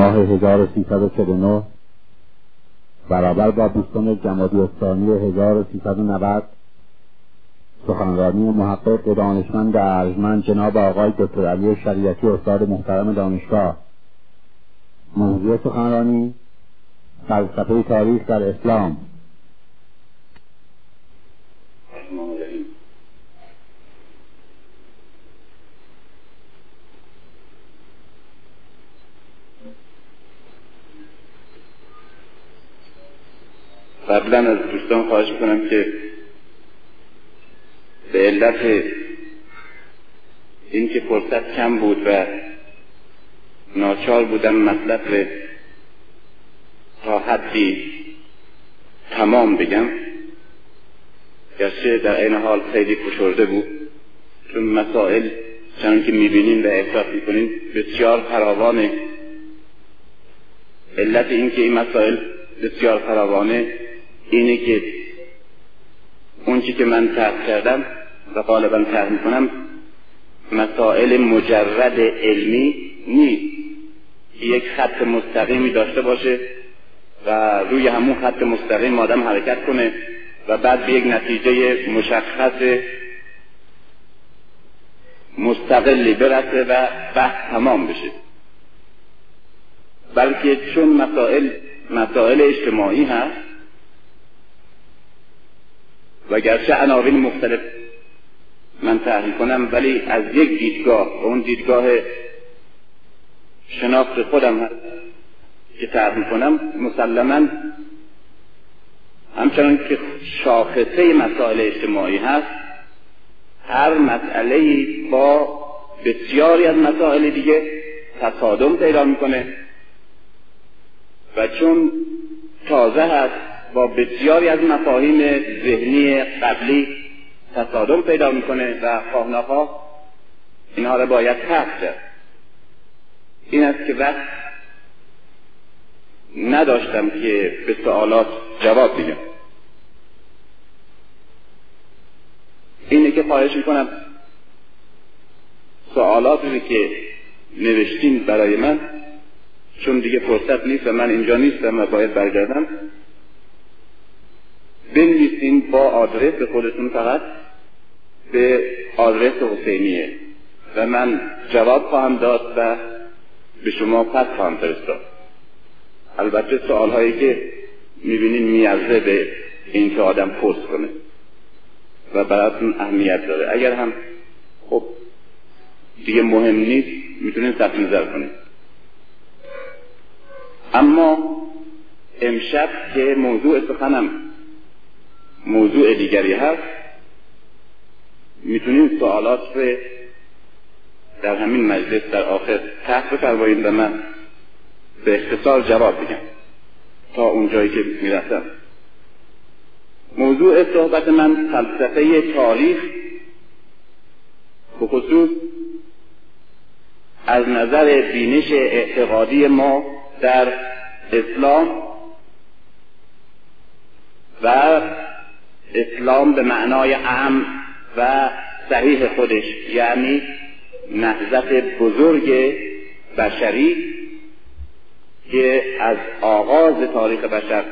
ماه 1349 برابر با بیستم جمادی الثانی 1390 سخنرانی محقق دانشمند ارجمند جناب آقای دکتر علی شریعتی استاد محترم دانشگاه. موضوع سخنرانی فلسفه تاریخ در اسلام. قبلا از دوستان خواهش کنم که به علت اینکه فرصت کم بود و ناچار بودم مطلب تا حدی تمام بگم گرچه در این حال خیلی فشرده بود چون مسائل چون که می‌بینین و احساس می‌کنین بسیار فراوانه. علت اینکه این مسائل بسیار فراوانه اینه که اون که من تحت کردم و غالبا تحت می‌کنم مسائل مجرد علمی نیست. یک خط مستقیمی داشته باشه و روی همون خط مستقیم آدم حرکت کنه و بعد به یک نتیجه مشخص مستقلی برسه و بحث تمام بشه. بلکه چون مسائل مسائل اجتماعی هست و گرچه عناوین مختلف من تحلیل کنم ولی از یک دیدگاه و اون دیدگاه شناخت خودم هست که تحلیل کنم مسلما همچنان که شاخصه مسائل اجتماعی هست هر مسئله با بسیاری از مسائل دیگه تصادم پیدا می‌کنه. و چون تازه هست با بسیاری از مفاهیم ذهنی قبلی تصادم پیدا می‌کنه و خواه اینها را باید حق کرد. این است که وقت نداشتم که به سوالات جواب بگم اینه که خواهش می‌کنم سوالاتی که نوشتین برای من چون دیگه فرصت نیست و من اینجا نیستم و باید برگردم بنویسین با آدرس خودتون فقط به آدرس حسینیه. و من جواب خواهم داد و به شما پس خواهم فرستاد. البته سوال هایی که می‌بینین میارزه به اینکه آدم پست کنه و براتون اهمیت داره. اگر هم خب دیگه مهم نیست می‌تونین صرف نظر کنید اما امشب که موضوع سخنم موضوع دیگری هست. می‌تونیم سوالات رو در همین مجلس در آخر تحت بفرمایید و من به اختصار جواب بگم تا اونجایی که می‌رسم موضوع صحبت من فلسفه تاریخ به خصوص از نظر بینش اعتقادی ما در اسلام و اسلام به معنای اهم و صحیح خودش یعنی نهضت بزرگ بشری که از آغاز تاریخ بشر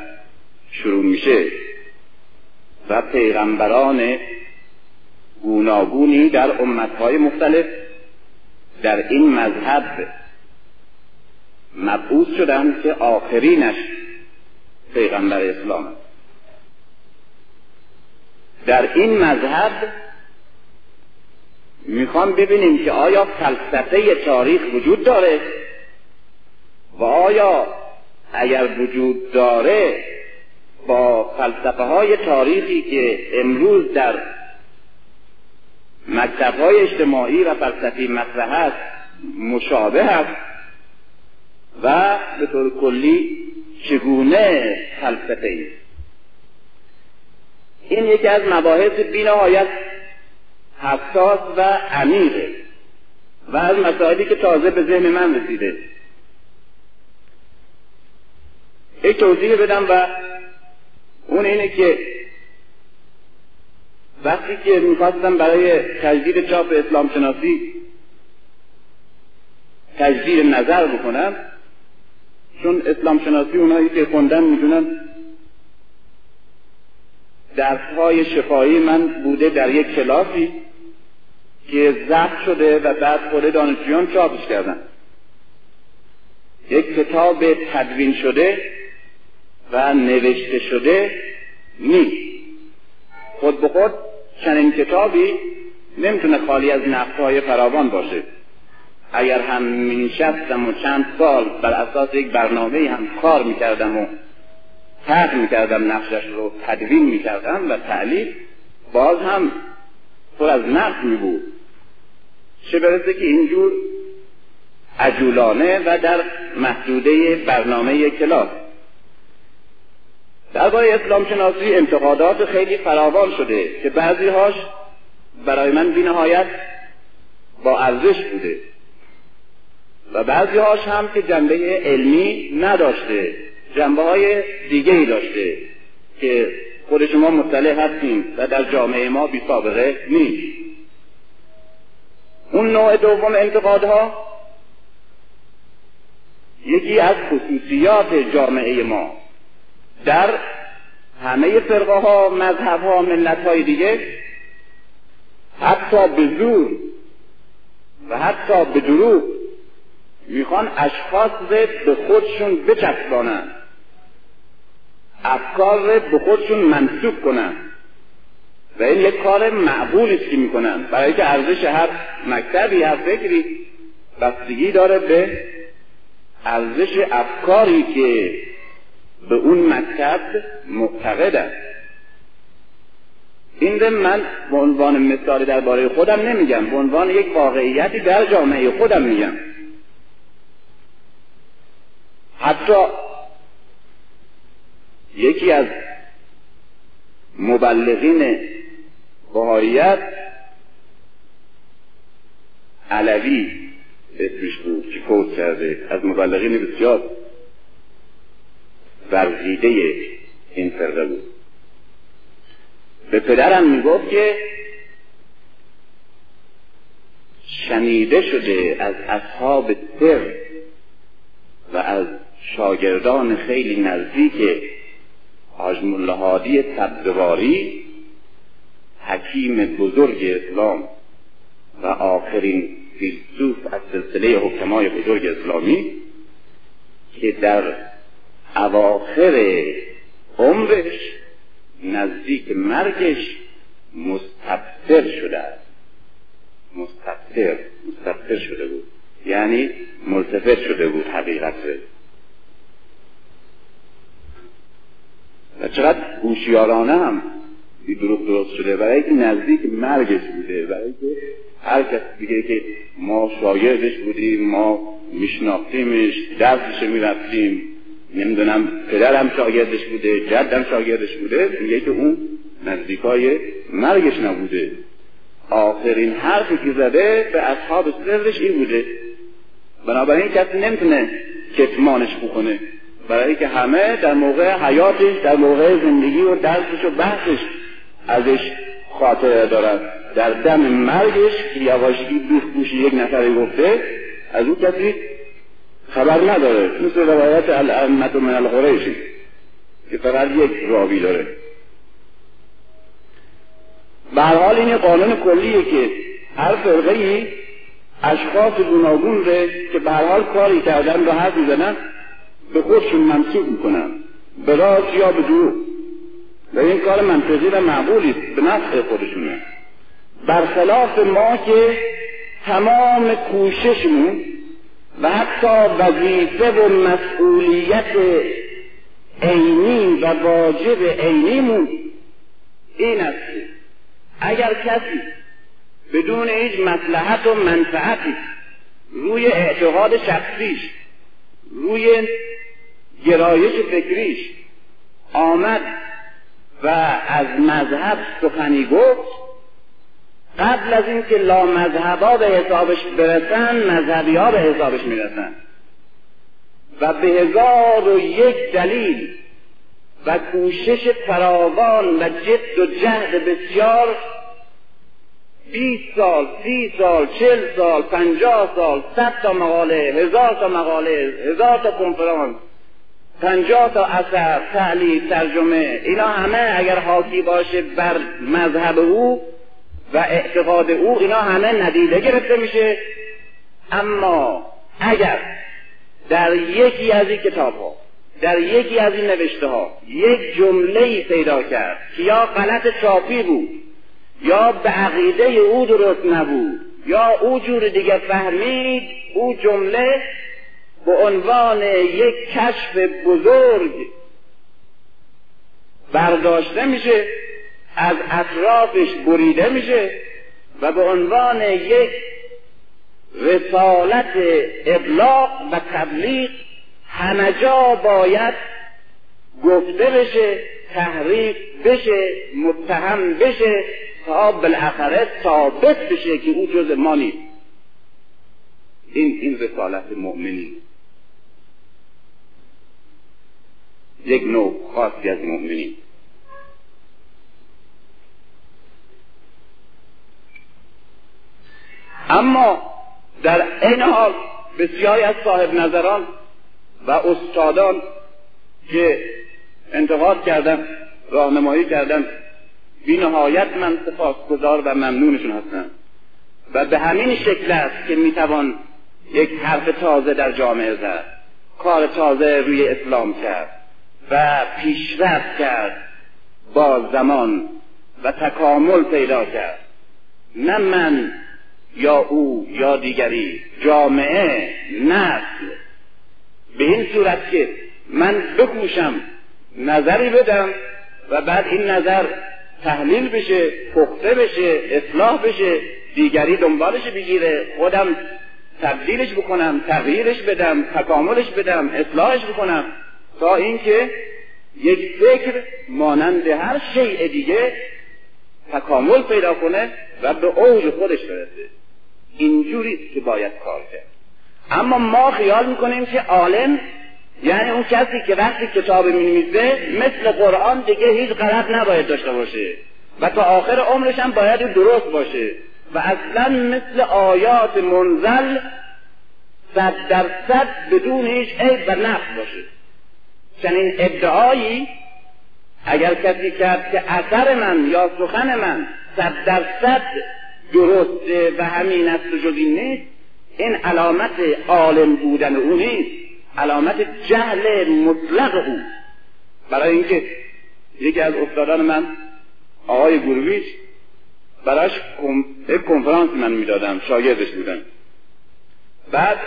شروع میشه و پیغمبران گوناگونی در امتهای مختلف در این مذهب مبعوث شدن که آخرینش پیغمبر اسلام است. در این مذهب می‌خوام ببینیم که آیا فلسفه تاریخ وجود داره و آیا اگر وجود داره با فلسفه های تاریخی که امروز در مکتب های اجتماعی و فلسفی مطرح است مشابه است و به طور کلی چگونه فلسفه است این یکی از مباحث بینهایت حساس و عمیقه و از مسائلی که تازه به ذهن من رسیده. یک توضیح بدم و اون اینه که وقتی که می‌خواستم برای تجدید چاپ اسلام شناسی تجدید نظر بکنم چون اسلام شناسی اونایی که خوندن می‌دونن درسهای شفایی من بوده در یک کلاسی که ضبط شده و بعد خود دانشجویان چاپش کردن. یک کتاب تدوین شده و نوشته شده نیست خود به خود چنین کتابی نمی‌تونه خالی از نقصهای فراوان باشه. اگر هم مینشستم و چند سال بر اساس یک برنامه هم کار می‌کردم و طرح می‌کردم نقشش رو تدوین می‌کردم و تعلیف باز هم پر از نقص می بود چه برسه که اینجور عجولانه و در محدوده برنامه کلاس درباره اسلام شناسی انتقادات خیلی فراوان شده که بعضی هاش برای من بی نهایت با ارزش بوده و بعضی هاش هم که جنبه علمی نداشته. جنبه های دیگه ای داشته که خود شما مطلع هستیم و در جامعه ما بی سابقه نیست. اون نوع دوم انتقادها یکی از خصوصیات جامعه ما. در همه فرقه ها مذهب ها ملت های دیگه حتی به زور و حتی به دروغ می‌خوان اشخاص به خودشون بچسبانن. افکار به خودشون منصوب کنن و این یک کار معقولی است که می‌کنن. برای که ارزش هر مکتبی هر فکری بستگی داره به ارزش افکاری که به اون مکتب معتقدن این رو من به عنوان مثالی درباره خودم نمیگم. به عنوان یک واقعیتی در جامعه خودم میگم. حتی یکی از مبلغین بهاییت علوی اسمش بود که فوت کرده. از مبلغین بسیار ورزیده این فرقه بود. به پدرم می‌گفت که شنیده شده از اصحاب سر و از شاگردان خیلی نزدیک حاج ملهادی تبدواری حکیم بزرگ اسلام و آخرین فیلسوف از سلسله حکمای بزرگ اسلامی که در اواخر عمرش نزدیک مرگش مستبصر شده است. مستبصر مستبصر شده بود. یعنی ملتفت شده بود حقیقت و چقدر هوشیارانه هم دروغ درست شده. برای اینکه نزدیک مرگش بوده برای اینکه هر کس دیگه که ما شاگردش بودیم ما میشناختیمش درسش می‌رفتیم. نمی‌دونم پدرم شاگردش بوده جدم شاگردش بوده میگه که اون نزدیکای مرگش نبوده. آخرین حرفی که زده به اصحاب سرش این بوده. بنابراین کسی نمی‌تونه کتمانش بکنه برای که همه در موقع حیاتش در موقع زندگی و درسش و بحثش ازش خاطره دارن. در دم مرگش که یواشکی دوست یک نفری گفته از اون کسی خبر نداره. مثل روایت الامت من القریشی که فقط یک راوی داره. به حال این قانون کلیه که هر فرقه اشخاص گوناگون ره که به حال کاری کردن رو حرف می‌زنن به خودشون منصوب می‌کنن. به راست یا به دروغ. و این کار منطقی و معقولی به نفع خودشونه. برخلاف ما که تمام کوششمون و حتی وظیفه و مسئولیت عینی و واجب عینیمون این است اگر کسی بدون هیچ مصلحت و منفعتی روی اعتقاد شخصیش روی گرایش فکریش آمد و از مذهب سخنی گفت قبل از اینکه لا مذهبا به حسابش برسن مذهبی ها به حسابش می‌رسن. و به هزار و یک دلیل و کوشش فراوان و جد و جهد بسیار بیست سال، سی سال، چل سال، پنجاه سال، صد تا مقاله، هزار تا مقاله، هزار تا کنفرانس پنجاه تا اثر تعلیف ترجمه اینا همه اگر حاکی باشه بر مذهب او و اعتقاد او اینا همه ندیده گرفته میشه. اما اگر در یکی از این کتاب ها در یکی از این نوشته ها یک جمله ای پیدا کرد که یا غلط چاپی بود یا به عقیده او درست نبود یا او جور دیگه فهمید او جمله به عنوان یک کشف بزرگ برداشته میشه از اطرافش بریده میشه و به عنوان یک رسالت ابلاغ و تبلیغ همه باید گفته بشه تحریف بشه متهم بشه تا بالاخره ثابت بشه که او جز ما نیست. این این رسالت مؤمنی یک نوع خاصی از مؤمنین. اما در این حال بسیاری از صاحب نظران و استادان که انتقاد کردن راهنمایی کردن بی نهایت من سپاسگزار و ممنونشون هستم. و به همین شکل است که می‌توان یک حرف تازه در جامعه زد کار تازه روی اسلام کرد. و پیشرفت کرد. با زمان و تکامل پیدا کرد. نه من یا او یا دیگری. جامعه نسل. به این صورت که من بکوشم نظری بدم و بعد این نظر تحلیل بشه پخته بشه اصلاح بشه دیگری دنبالش بگیره خودم تبدیلش بکنم تغییرش بدم تکاملش بدم اصلاحش بکنم. تا اینکه یک فکر مانند هر شیء دیگه تکامل پیدا کنه و به اوج خودش برسه. اینجوری که باید کار کرد. اما ما خیال می‌کنیم که عالم یعنی اون کسی که وقتی کتاب می‌نویسه مثل قرآن دیگه هیچ غلط نباید داشته باشه. و تا آخر عمرش هم باید درست باشه. و اصلا مثل آیات منزل صد درصد بدون هیچ عیب و نقص باشه. چنین ادعایی اگر کسی کرد که اثر من یا سخن من صد درصد درسته و همین است و نیست این علامت عالم بودن او نیست علامت جهل مطلق او. برای اینکه یکی از استادان من آقای گرویش براش یک کنفرانس من می‌دادم شاگردش بودم بعد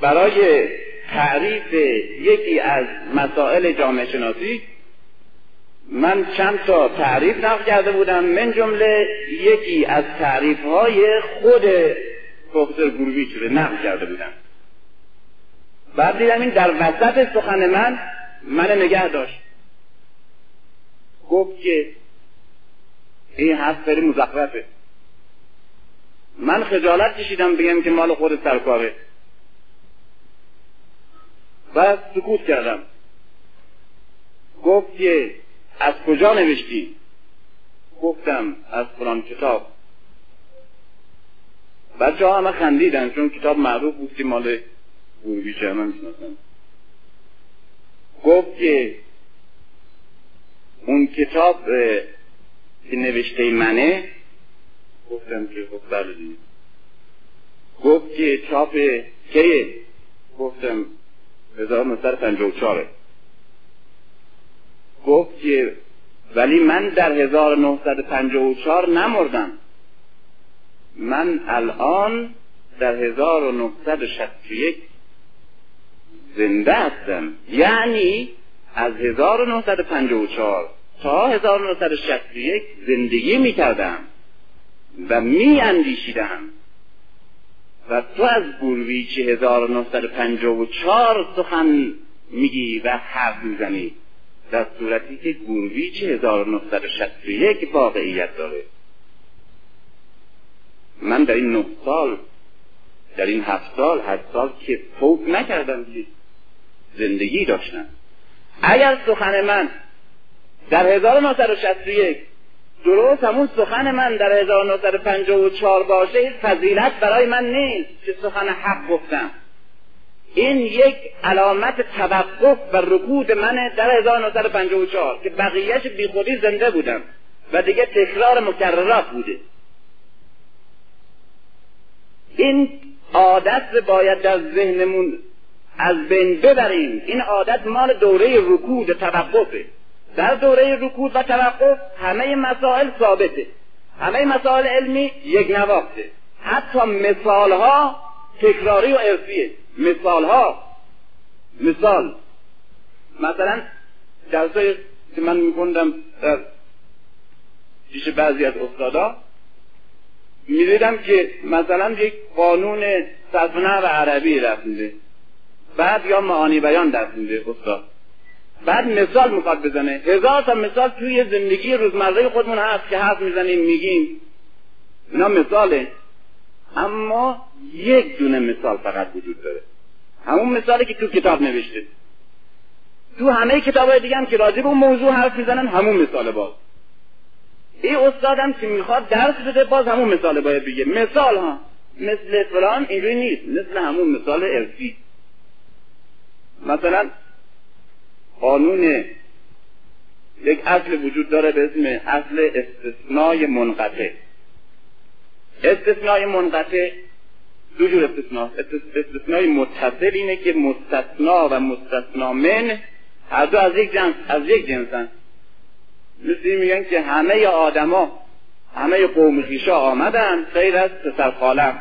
برای تعریف یکی از مسائل جامعه شناسی من چند تا تعریف نقل کرده بودم. من جمله یکی از تعریف های خود پروفسور گرویچ رو نقل کرده بودم. بعد دیدم این در وسط سخن من من نگه داشت. گفت که این حرف خیلی مزخرفه. من خجالت کشیدم بگم که مال خود سرکاره. و سکوت کردم. گفت که از کجا نوشتی؟ گفتم از فلان کتاب. بچه ها همه خندیدن چون کتاب معروف بود که مال گروهی همه می‌شناسن. گفت که اون کتاب که نوشته منه گفتم که خب بله گفت که چاپ کیه؟ گفتم 1954 گفت که ولی من در 1954 نمردم. من الان در 1961 زنده هستم. یعنی از 1954 تا 1961 زندگی می کردم و می اندیشیدم و تو از گرویچ 1954 سخن میگی و حرف می‌زنی. در صورتی که گرویچ 1961 واقعیت داره. من در این نه سال در این هفت سال هشت سال که فوت نکردم زندگی داشتم. اگر سخن من در 1961 درست همون سخن من در 1954 باشه فضیلت برای من نیست که سخن حق گفتم. این یک علامت توقف و رکود منه در 1954 که بقیهش بیخودی زنده بودم و دیگه تکرار مکررات بوده. این عادت باید در ذهنمون از بین ببریم. این عادت مال دوره رکود توقفه. در دوره رکود و توقف همه مسائل ثابته. همه مسائل علمی یک نواخته. حتی مثال ها تکراری و ارسیه مثال ها مثال. مثلا درسای که من میگوندم در پیش بعضی از استادا می‌دیدم که مثلا یک قانون صفنه و عربی رفته بعد یا معانی بیان در میده استاد. بعد مثال می‌خواد بزنه. هزار تا مثال توی زندگی روزمره خودمون هست که حرف می‌زنیم میگیم. اینا مثاله. اما یک دونه مثال فقط وجود داره. همون مثالی که تو کتاب نوشته. تو همه کتاب های دیگه هم که راجع به اون موضوع حرف می‌زنن همون مثال باز. این استادم که می‌خواد درس بده باز همون مثال باید بگه. مثال ها. مثل فلان اینجوری نیست. مثل همون مثال ارسی مثلا قانون یک اصل وجود داره به اسم اصل استثنای منقطع. استثنای منقطع دو جور استثناء استثنای متصل اینه که مستثنا و مستثنا من هر دو از یک جنس از یک جنسن. مثل میگن که همه آدما همه قوم خیشا آمدن غیر از پسر خاله.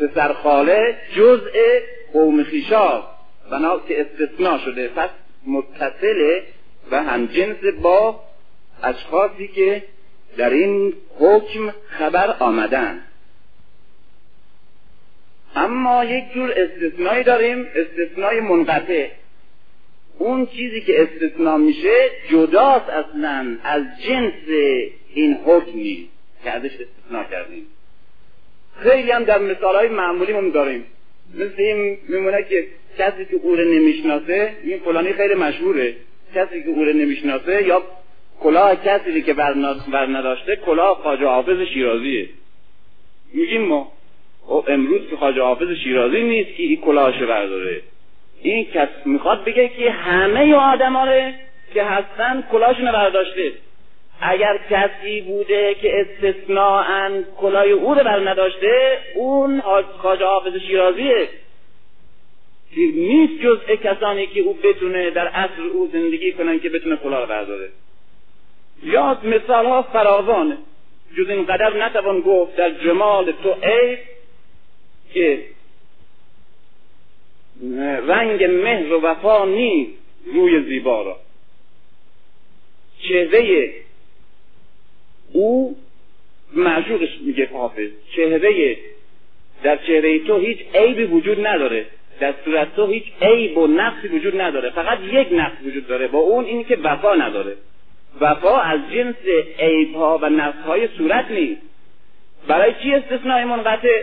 پسر خاله جزء قوم خیشا. بنا که استثناء شده. پس متصله و همجنس با اشخاصی که در این حکم خبر آمدن. اما یک جور استثنایی داریم. استثنای منقطع. اون چیزی که استثناء میشه جداست اصلا. از جنس این حکمی که ازش استثناء کردیم. خیلی هم در مثال های معمولی داریم. مثل این میمونه که کسی که او نمی‌شناسه این فلانی خیلی مشهوره. کسی که او نمی‌شناسه یا کلاه کسی که بر نداشته کلاه خواجه حافظ شیرازیه. میگیم ما. او امروز که خواجه حافظ شیرازی نیست که این کلاهش برداره. این کس می‌خواد بگه که همه آدم که هستن کلاهشون برداشته. اگر کسی بوده که استثناء کلاه او رو بر نداشته اون خواجه حافظ شیرازیه. نیست جزء کسانی که او بتونه در عصر او زندگی کنن که بتونه کلاه برداره. یا مثال ها فراوانه. جز این قدر نتوان گفت در جمال تو ای که رنگ مهر و وفا نیست روی زیبا را. چهره او معشوقش میگه حافظ. چهره در چهره تو هیچ عیبی وجود نداره. در صورت تو هیچ عیب و نقصی وجود نداره. فقط یک نقص وجود داره. با اون این که وفا نداره. وفا از جنس عیب ها و نقص های صورت نیست. برای چی استثناء منقطع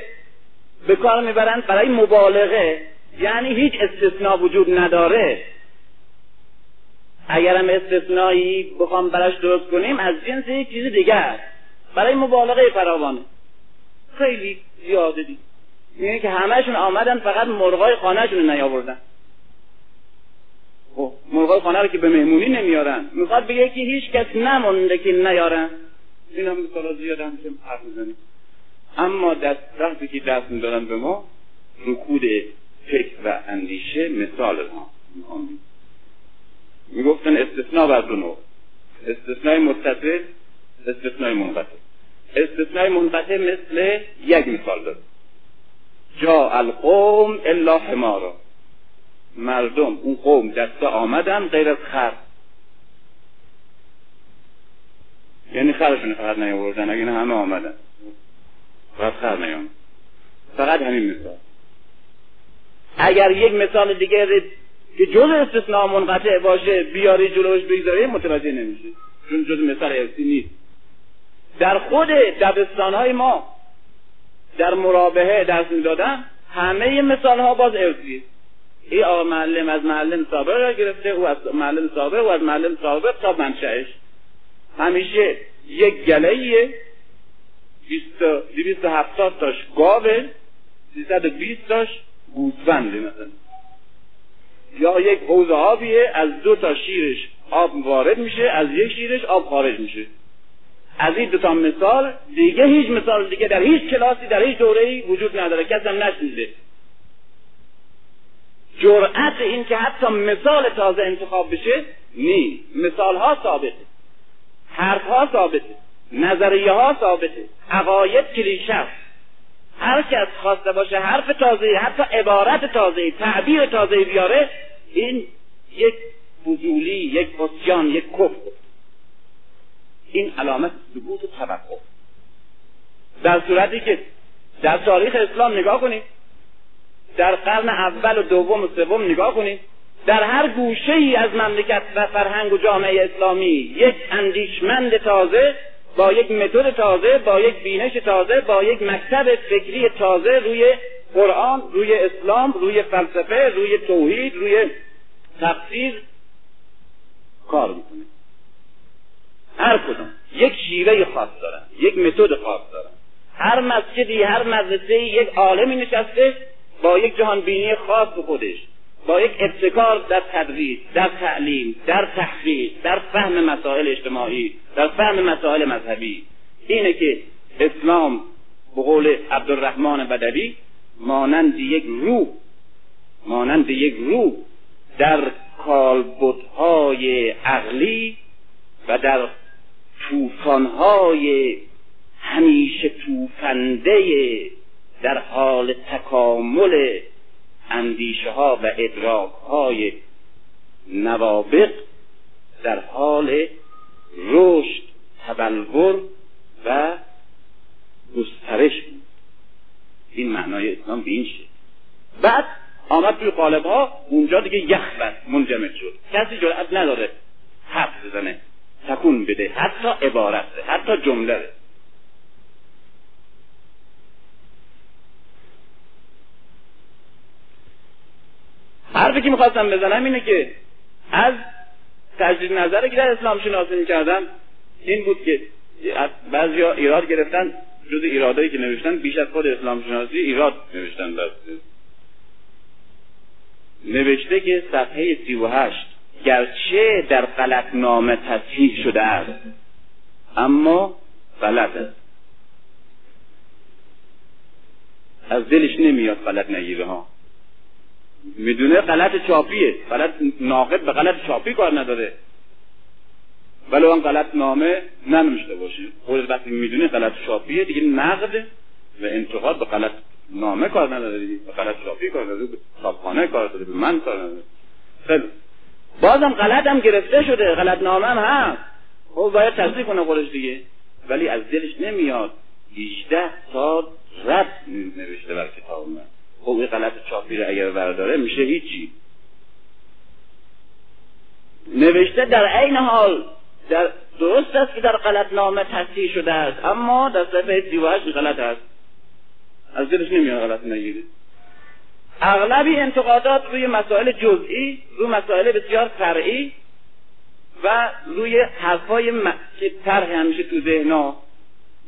به کار می‌برند؟ برای مبالغه. یعنی هیچ استثناء وجود نداره. اگرم استثنایی بخوام براش درست کنیم از جنس یک چیز است برای مبالغه فراوانه. خیلی زیاده دید یعنی که همهشون آمدن فقط مرغای خانهشون نیاوردن. خب مرغای خانه رو که به مهمونی نمیارن. می‌خواد بگه که هیچ کس نمونده که نیارن. این هم مثلا زیاد هم حرف اما دست وقتی که دست میدارن به ما رکود فکر و اندیشه مثال ما. می‌گفتن استثناء بر دو نوع. استثناء متصل استثناء منقطع. استثناء منقطع مثل یک مثال داره جا القوم الا حمارا مردم اون قوم دسته آمدن غیر از خر. یعنی خرشون فقط نیاوردن اگه نه همه آمدن. فقط خر نیام. فقط همین مثال. اگر یک مثال دیگه که جز استثناء منقطع باشه بیاری جلوش بگذاری متوجه نمیشه. چون جز مثال ارسی نیست. در خود دبستان های ما در مرابحه درس می‌دادن همه مثال ها باز ارسی ای آقا معلم از معلم سابق را گرفته او از معلم سابق و از معلم سابق تا منشأش. همیشه یک گله دویست هفتاد تاش گاوه سیصد بیست تاش گوسفنده مثلا. یا یک حوض آبیه از دو تا شیرش آب وارد میشه از یک شیرش آب خارج میشه. از این دو تا مثال دیگه هیچ مثال دیگه در هیچ کلاسی در هیچ دوره ای وجود نداره. کسی هم نشنیده. جرأت این که حتی مثال تازه انتخاب بشه نی مثال ها ثابته. حرف ها ثابته. نظریه ها ثابته. عقاید کلیشه هر کس خواسته باشه حرف تازه حتی عبارت تازه تعبیر تازه بیاره این یک فضولی یک قسیان یک کفر. این علامت و توقف. در صورتی که در تاریخ اسلام نگاه کنید در قرن اول و دوم و سوم نگاه کنید در هر گوشه ای از مملکت و فرهنگ و جامعه اسلامی یک اندیشمند تازه با یک متد تازه با یک بینش تازه با یک مکتب فکری تازه روی قرآن روی اسلام روی فلسفه روی توحید روی تفسیر کار می‌کنه. هر کدوم. یک شیوه خاص دارن یک متد خاص دارن. هر مسجدی هر مدرسه یک عالمی نشسته با یک جهان بینی خاص به خودش. با یک ابتکار در تدریس در تعلیم در تحقیق در فهم مسائل اجتماعی در فهم مسائل مذهبی. اینه که اسلام به قول عبدالرحمن بدوی مانند یک روح مانند یک روح در کالبدهای عقلی و در توفانهای همیشه توفنده در حال تکامل اندیشه ها و ادراک های نوابق در حال رشد تبلور و گسترش بود. این معنای اسلام به این شد بعد آمد توی قالب ها اونجا دیگه یخ بست منجمد شد. کسی جرأت نداره حرف بزنه. تکون بده حتی عبارت حتی جمله حرفی که می‌خواستم بزنم اینه که از تجدید نظری که در اسلام شناسی می‌کردم این بود که بعضی ها ایراد گرفتن جز ایرادایی که نوشتن بیش از خود اسلام شناسی ایراد نوشتن. در نوشته که صفحه سی و هشت گرچه در غلط نامه تصحیح شده است اما غلط است. از دلش نمیاد غلط نگیره ها. می‌دونه غلط چاپیه غلط ناقد به غلط چاپی کار نداره. ولی اون غلط نامه ننوشته باشه. خود وقتی می‌دونه غلط چاپیه دیگه نقد و انتقاد به غلط نامه کار نداره. دیگه به غلط چاپی کار نداره به کار نداره به من کار نداره. خیلی. بازم غلط هم گرفته شده غلط نامه هم هست. خب باید تصدیق کنه خودش دیگه. ولی از دلش نمیاد. 18 سال رد نوشته بر کتاب من. خب این غلط چاپی رو اگر برداره میشه هیچی. نوشته در عین حال در درست است که در غلط نامه تصحیح شده است. اما در صفحه 38 غلط است. از دلش نمیاد غلط نگیره اغلبی انتقادات روی مسائل جزئی روی مسائل بسیار فرعی و روی حرفای م... که طرح همیشه تو ذهنا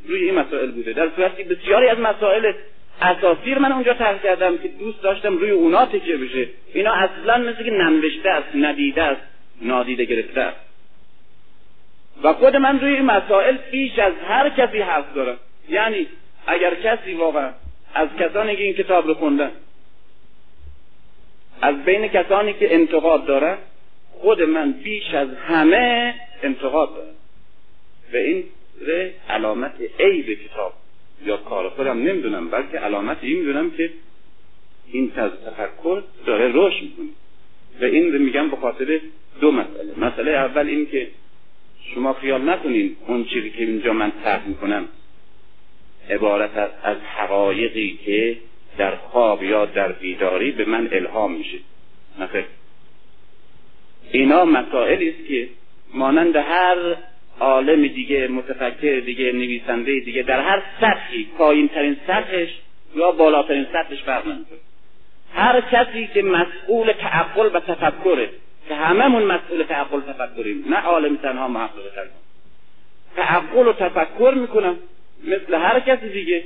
روی این مسائل بوده. در صورتی بسیاری از مسائل اساسی من اونجا طرح کردم که دوست داشتم روی اونا تکیه بشه. اینا اصلا مثل که ننوشته است ندیده است نادیده گرفته است. و خود من روی این مسائل بیش از هر کسی حرف دارم. یعنی اگر کسی واقعا از کسانی که این کتاب رو خوندن از بین کسانی که انتقاد دارن خود من بیش از همه انتقاد دارم. و این علامت عیب کتاب یا کار خودم نمی‌دونم بلکه علامت این می‌دونم که این تفکر داره رشد می‌کنه. و این رو میگم به خاطر دو مسئله. مسئله اول این که شما خیال نکنین اون چیزی که اینجا من طرح می‌کنم عبارت از حقایقی که در خواب یا در بیداری به من الهام میشه. نخیر اینا مسائلی است که مانند هر عالم دیگه متفکر دیگه نویسنده دیگه در هر سطحی پایین ترین سطحش یا بالاترین سطحش فرق هر کسی که مسئول تعقل و تفکره که هممون مسئول تعقل و تفکریم نه عالم تنها محقق تنها. تعقل و تفکر می‌کنم مثل هر کسی دیگه.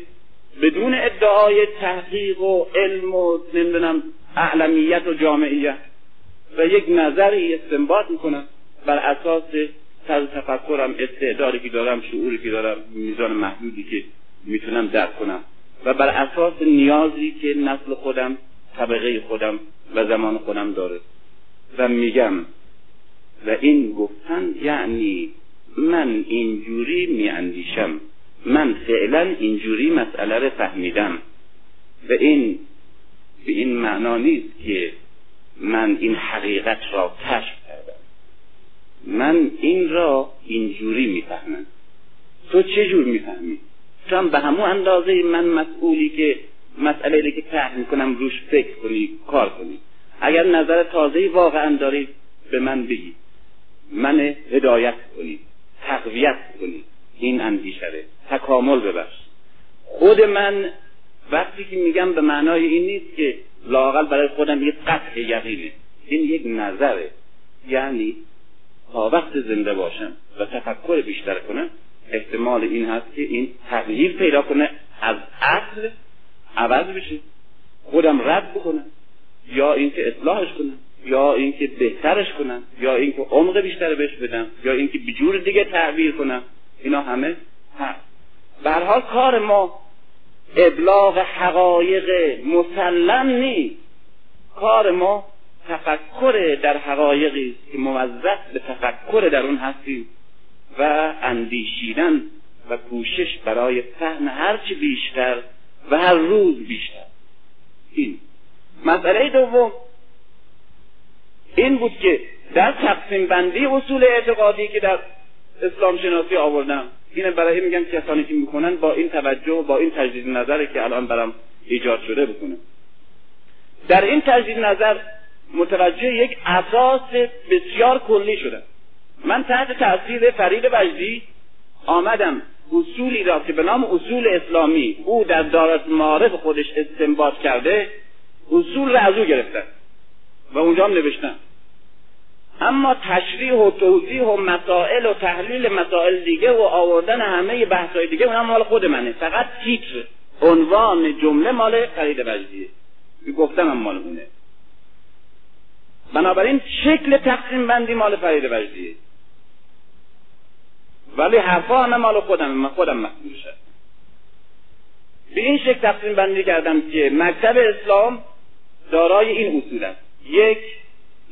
بدون ادعای تحقیق و علم و نمی‌دونم اعلمیت و جامعیت و یک نظری استنباط می‌کنم. بر اساس طرز تفکرم استعدادی که دارم شعوری که دارم میزان محدودی که می‌تونم درک کنم. و بر اساس نیازی که نسل خودم طبقه خودم و زمان خودم داره. و میگم و این گفتن یعنی من اینجوری میاندیشم. من فعلا اینجوری مسئله رو فهمیدم و این به این معنا نیست که من این حقیقت را کشف کردم. من این را اینجوری می‌فهمم. تو چه جور می‌فهمی؟ چون به همون اندازه من مسئولی که مسئله که طرح می‌کنم روش فکر کنی کار کنی. اگر نظر تازه واقعا دارید به من بگید من هدایت کنید تقویت کنید این اندیشره تکامل ببخش. خود من وقتی که میگم به معنای این نیست که لاقل برای خودم یک قطع یقینه. این یک نظره. یعنی تا وقت زنده باشم و تفکر بیشتر کنم احتمال این هست که این تغییر پیدا کنه. از اصل عوض بشه. خودم رد بکنم. یا اینکه اصلاحش کنم. یا اینکه بهترش کنم. یا اینکه عمق بیشتر بهش بدم. یا اینکه به جور دیگه تعبیر کنم. اینا همه هست حال کار ما ابلاغ حقایق مسلم نیست. کار ما تفکر در حقایقی که موظف به تفکر در اون هستیم و اندیشیدن و کوشش برای فهم هرچی بیشتر و هر روز بیشتر. این. مسئله دوم این بود که در تقسیم بندی اصول اعتقادی که در اسلام شناسی آوردم. اینه برای میگم کسانی که می‌کنن با این توجه با این تجدید نظری که الان برام ایجاد شده بکنه در این تجدید نظر متوجه یک اساس بسیار کلی شدم. من تحت تاثیر فرید وجدی آمدم اصولی را که به نام اصول اسلامی او در دارت معارف خودش استنباط کرده اصول را از او گرفتم و اونجا هم نوشتم. اما تشریح و توضیح و مسائل و تحلیل مسائل دیگه و آوردن همه بحثای دیگه اونم مال خود منه. فقط تیتر. عنوان جمله مال فرید وجدیه. گفتم هم مال اونه. بنابراین شکل تقسیم بندی مال فرید وجدیه. ولی حرفا همه مال خودم من خودم شد به این شکل تقسیم بندی کردم که مکتب اسلام دارای این اصول است. یک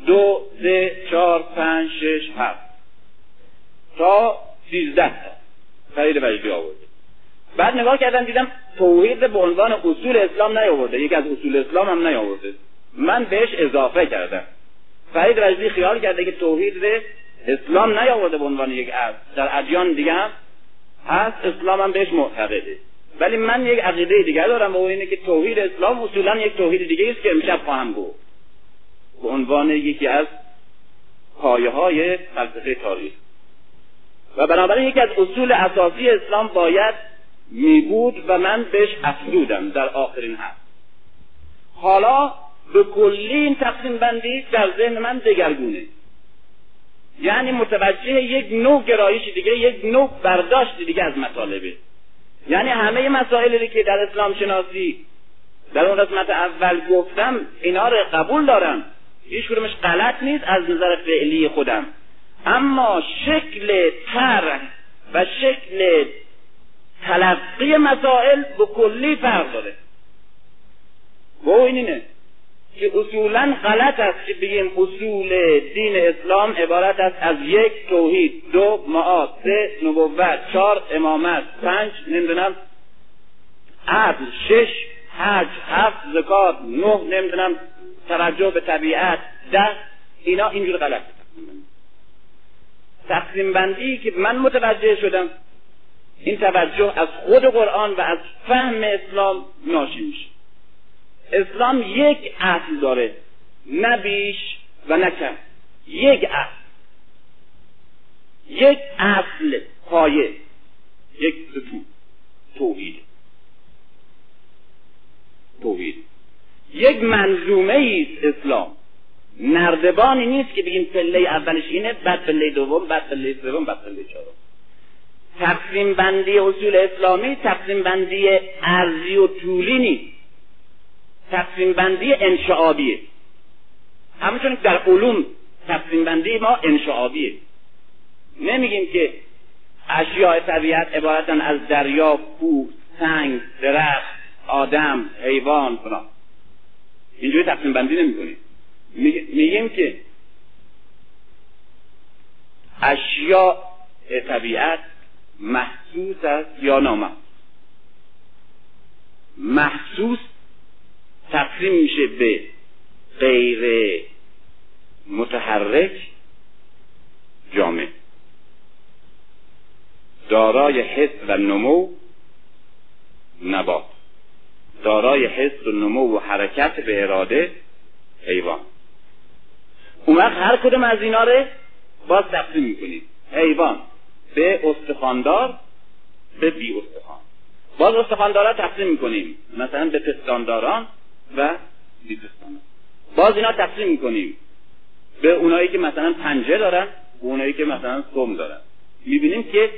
دو سه چهار پنج شش هفت. تا سیزده تا. فرید وجدی آورده بعد نگاه کردم دیدم توحید به عنوان اصول اسلام نیاورده. یکی از اصول اسلام هم نیاورده. من بهش اضافه کردم. فرید وجدی خیال کرده که توحید به اسلام نیاورده به عنوان یک اصل در ادیان دیگه هم هست اسلام هم بهش معتقده. ولی من یک عقیده دیگر دارم و اینه که توحید اسلام اصولا یک توحید دیگه است که امشب خواهم گفت. به عنوان یکی از پایه های فلسفه تاریخ. و بنابراین یکی از اصول اساسی اسلام باید می بود و من بهش افزودم در آخرین هست حالا به کلی این تقسیم بندی در ذهن من دگرگونه. یعنی متوجه یک نوع گرایش دیگه یک نوع برداشت دیگه از مطالبه. یعنی همه مسائلی که در اسلام شناسی در اون قسمت اول گفتم اینا رو قبول دارم. هیچ کدومش غلط نیست از نظر فعلی خودم. اما شکل طرح و شکل تلقی مسائل به کلی فرق داره. و این اینه که اصولا غلط است که بگیم اصول دین اسلام عبارت است از یک توحید دو معاد سه نبوت چهار امامت پنج نمی‌دونم عدل شش حج هفت زکات نه نمی‌دونم توجه به طبیعت ده اینا اینجور غلط. تقسیم بندی که من متوجه شدم این توجه از خود قرآن و از فهم اسلام ناشی میشه. اسلام یک اصل داره نه بیش و نه کم. یک اصل یک اصل پایه. یک ستون. توحید. توحید. یک منظومه است اسلام. نردبانی نیست که بگیم پله اولش اینه بعد پله دوم بعد پله سوم بعد پله چهارم. تقسیم بندی اصول اسلامی تقسیم بندی ارزی و طولی نیست. تقسیم بندی انشعابیه. همچون در علوم تقسیم بندی ما انشعابیه. نمیگیم که اشیاء طبیعت عبارتن از دریا کوه سنگ درخت آدم حیوان فلان. اینجوری تقسیم بندی نمی میگیم که اشیاء طبیعت محسوس است یا نامحسوس؟ محسوس تقسیم میشه به غیر متحرک جامع. دارای حس و نمو نبات. دارای حس و نمو و حرکت به اراده حیوان. اون وقت هر کدوم از اینا رو باز تقسیم می‌کنید حیوان به استخاندار به بی استخوان. باز استخواندارا تقسیم می‌کنیم. مثلا به پستانداران و بی پستانداران. باز اینا تقسیم می‌کنیم. به اونایی که مثلا پنجه دارن و اونایی که مثلا سم دارن. می‌بینیم که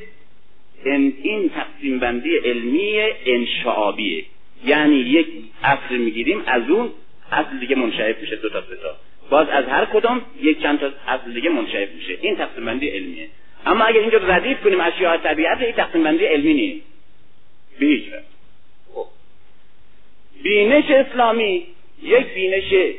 این تقسیم بندی علمی انشعابیه. یعنی یک اصل می‌گیریم از اون اصل دیگه منشعب میشه دو تا سه تا. باز از هر کدام یک چند تا اصل دیگه منشعب میشه. این تقسیم بندی علمیه. اما اگر اینجا ردیف کنیم اشیاء طبیعت این تقسیم بندی علمی نیست. به هیچ. بینش اسلامی یک بینش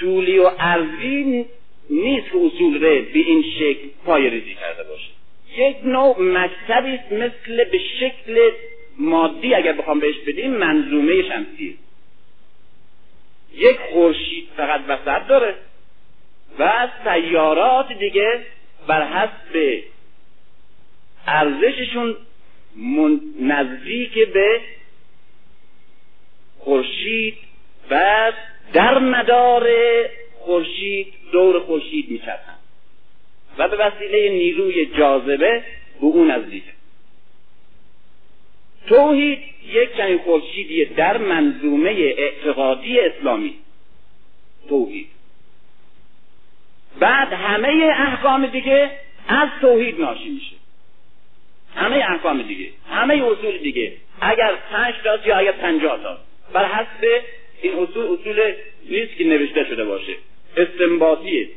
طولی و عرضی نیست که اصول ره به این شکل پای ریزی کرده باشه. یک نوع مکتبی مثل به شکل مادی اگر بخوام بهش بدیم منظومه شمسی یک خورشید فقط وسط داره و سیارات دیگه بر حسب ارزششون نزدیک به خورشید و در مدار خورشید دور خورشید میچرخند و به وسیله نیروی جاذبه به اون نزدیک توحید یک چنین خورشیدی در منظومه اعتقادی اسلامی. توحید. بعد همه احکام دیگه از توحید ناشی میشه. همه احکام دیگه همه اصول دیگه. اگر پنج تا یا اگر پنجاه تا. بر حسب این اصول اصول نیست که نوشته شده باشه. استنباطیه.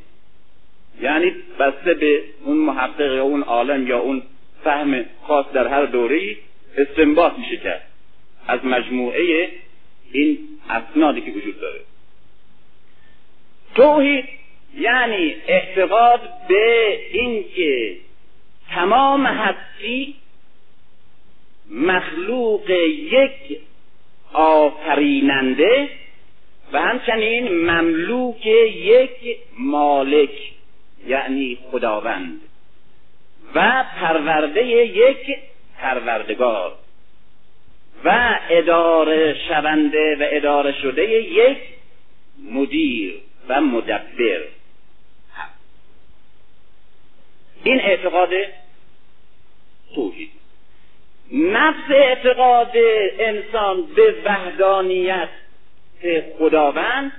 یعنی بسته به اون محقق یا اون عالم یا اون فهم خاص در هر دوره استنباط میشه کرد از مجموعه این اسنادی که وجود داره. توحید یعنی اعتقاد به اینکه تمام هستی مخلوق یک آفریننده و همچنین مملوک یک مالک یعنی خداوند و پرورده یک پروردگار. و اداره شونده و اداره شده یک مدیر و مدبر. این اعتقاد توحید نفس اعتقاد انسان به وحدانیت خداوند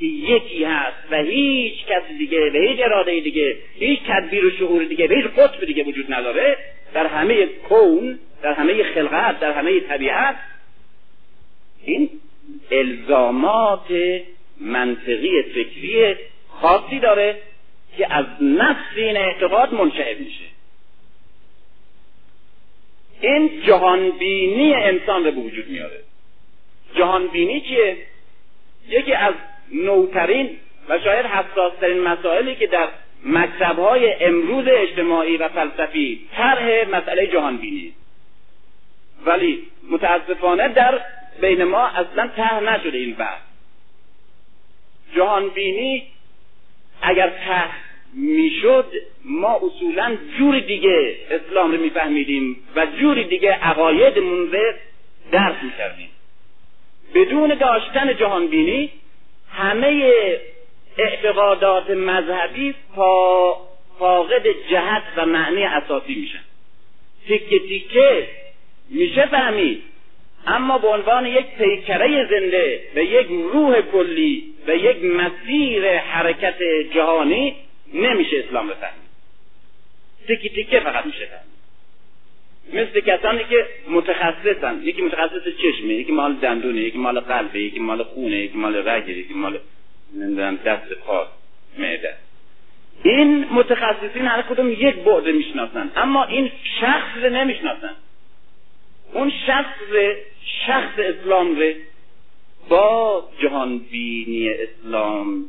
که یکی هست و هیچ کس دیگه و هیچ اراده دیگه هیچ تدبیر و شعور دیگه و هیچ قطب دیگه وجود نداره در همه کون در همه خلقت در همه طبیعت این الزامات منطقی فکری خاصی داره که از نفس این اعتقاد منشعب میشه. این جهانبینی انسان رو به وجود میاره. جهانبینی چیه؟ یکی از نوترین و شاید حساسترین مسائلی که در مکتبهای امروز اجتماعی و فلسفی طرح مسئله جهانبینی. ولی متاسفانه در بین ما اصلا طرح نشده این بحث. جهانبینی اگر طرح می‌شد ما اصولا جور دیگه اسلام رو میفهمیدیم و جوری دیگه عقایدمون رو درک می‌کردیم. بدون داشتن جهانبینی همه اعتقادات مذهبی فاقد جهت و معنی اساسی میشن. تیکه تیکه میشه فهمید. اما به عنوان یک پیکره زنده و یک روح کلی و یک مسیر حرکت جهانی نمیشه اسلام رو فهمید. تیکه تیکه فقط میشه فهمید. مثل کسانی که متخصصن. یکی متخصص چشمه یکی مال دندونه یکی مال قلبه یکی مال خونه یکی مال رگه یکی مال نمی‌دونم دست پا معده. این متخصصین هر کدوم یک بعد می‌شناسن اما این شخص رو نمی‌شناسن. اون شخص شخص اسلام رو با جهان بینی اسلام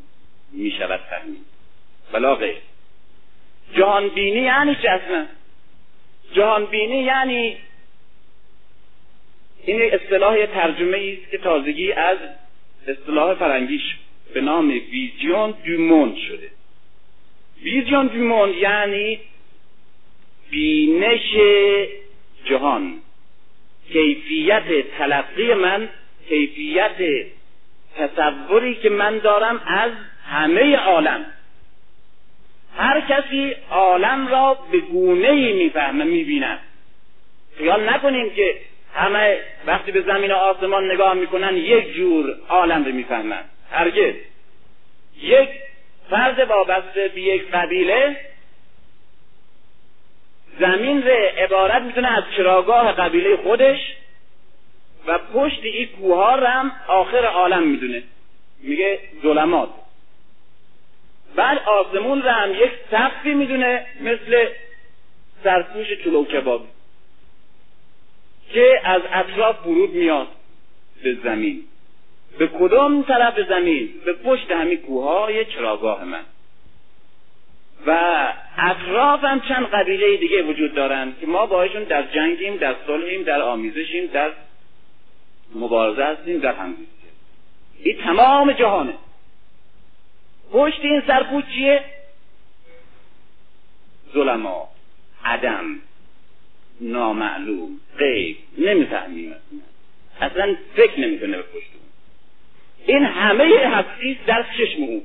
می شود فهمید. بلا غیر. جهان بینی یعنی چه اصلا؟ جهان بینی یعنی این اصطلاح ترجمه است که تازگی از اصطلاح فرنگیش به نام ویژیون دوموند شده. ویژیون دوموند یعنی بینش جهان. کیفیت تلقی من کیفیت تصوری که من دارم از همه عالم. هر کسی عالم را به گونه ای می‌فهمه می‌بیند. خیال نکنیم که همه وقتی به زمین و آسمان نگاه می‌کنن یک جور عالم رو می‌فهمند هرگز. یک فرد وابسته به یک قبیله زمین ره عبارت می‌تونه از چراگاه قبیله خودش و پشت این کوها هم آخر عالم می‌دونه. میگه ظلمات. بعد آسمون رو هم یک سقفی می‌دونه مثل سرپوش چلو کباب که از اطراف ورود میاد به زمین. به کدام طرف زمین؟ به پشت همین کوههای چراگاه من. و اطراف هم چند قبیله دیگه وجود دارن که ما باهاشون در جنگیم در صلحیم در آمیزشیم در مبارزه هستیم در همزیستی این تمام جهانه. پشت این سرپوچ چیه؟ ظلما عدم نامعلوم غیب. نمی‌فهمیم. اصلا فکر نمی‌کنه به پشت. این همه هستی در چشم او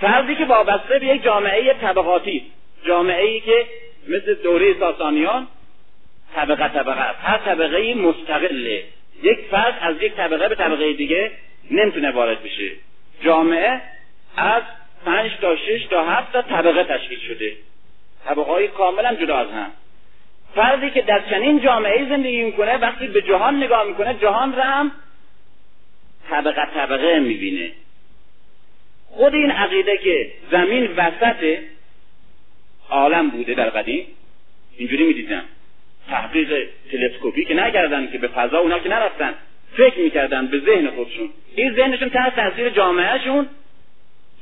فردی که وابسته به یک جامعه طبقاتی جامعه ای که مثل دوره ساسانیان طبقه طبقه است. هر طبقه مستقله. یک فرد از یک طبقه به طبقه دیگه نمی‌تونه وارد بشه. جامعه از پنج تا شش تا هفت تا طبقه تشکیل شده. طبقه های کاملا جدا از هم. فردی که در چنین جامعه زندگی می‌کنه وقتی به جهان نگاه می‌کنه جهان را هم طبقه طبقه می‌بینه. خود این عقیده که زمین وسط عالم بوده در قدیم اینجوری می‌دیدن تحقیق تلسکوپی که نکردن که به فضا اونا که نرفتن فکر می‌کردن به ذهن خودشون. این ذهنشون تحت تاثیر جامعهشون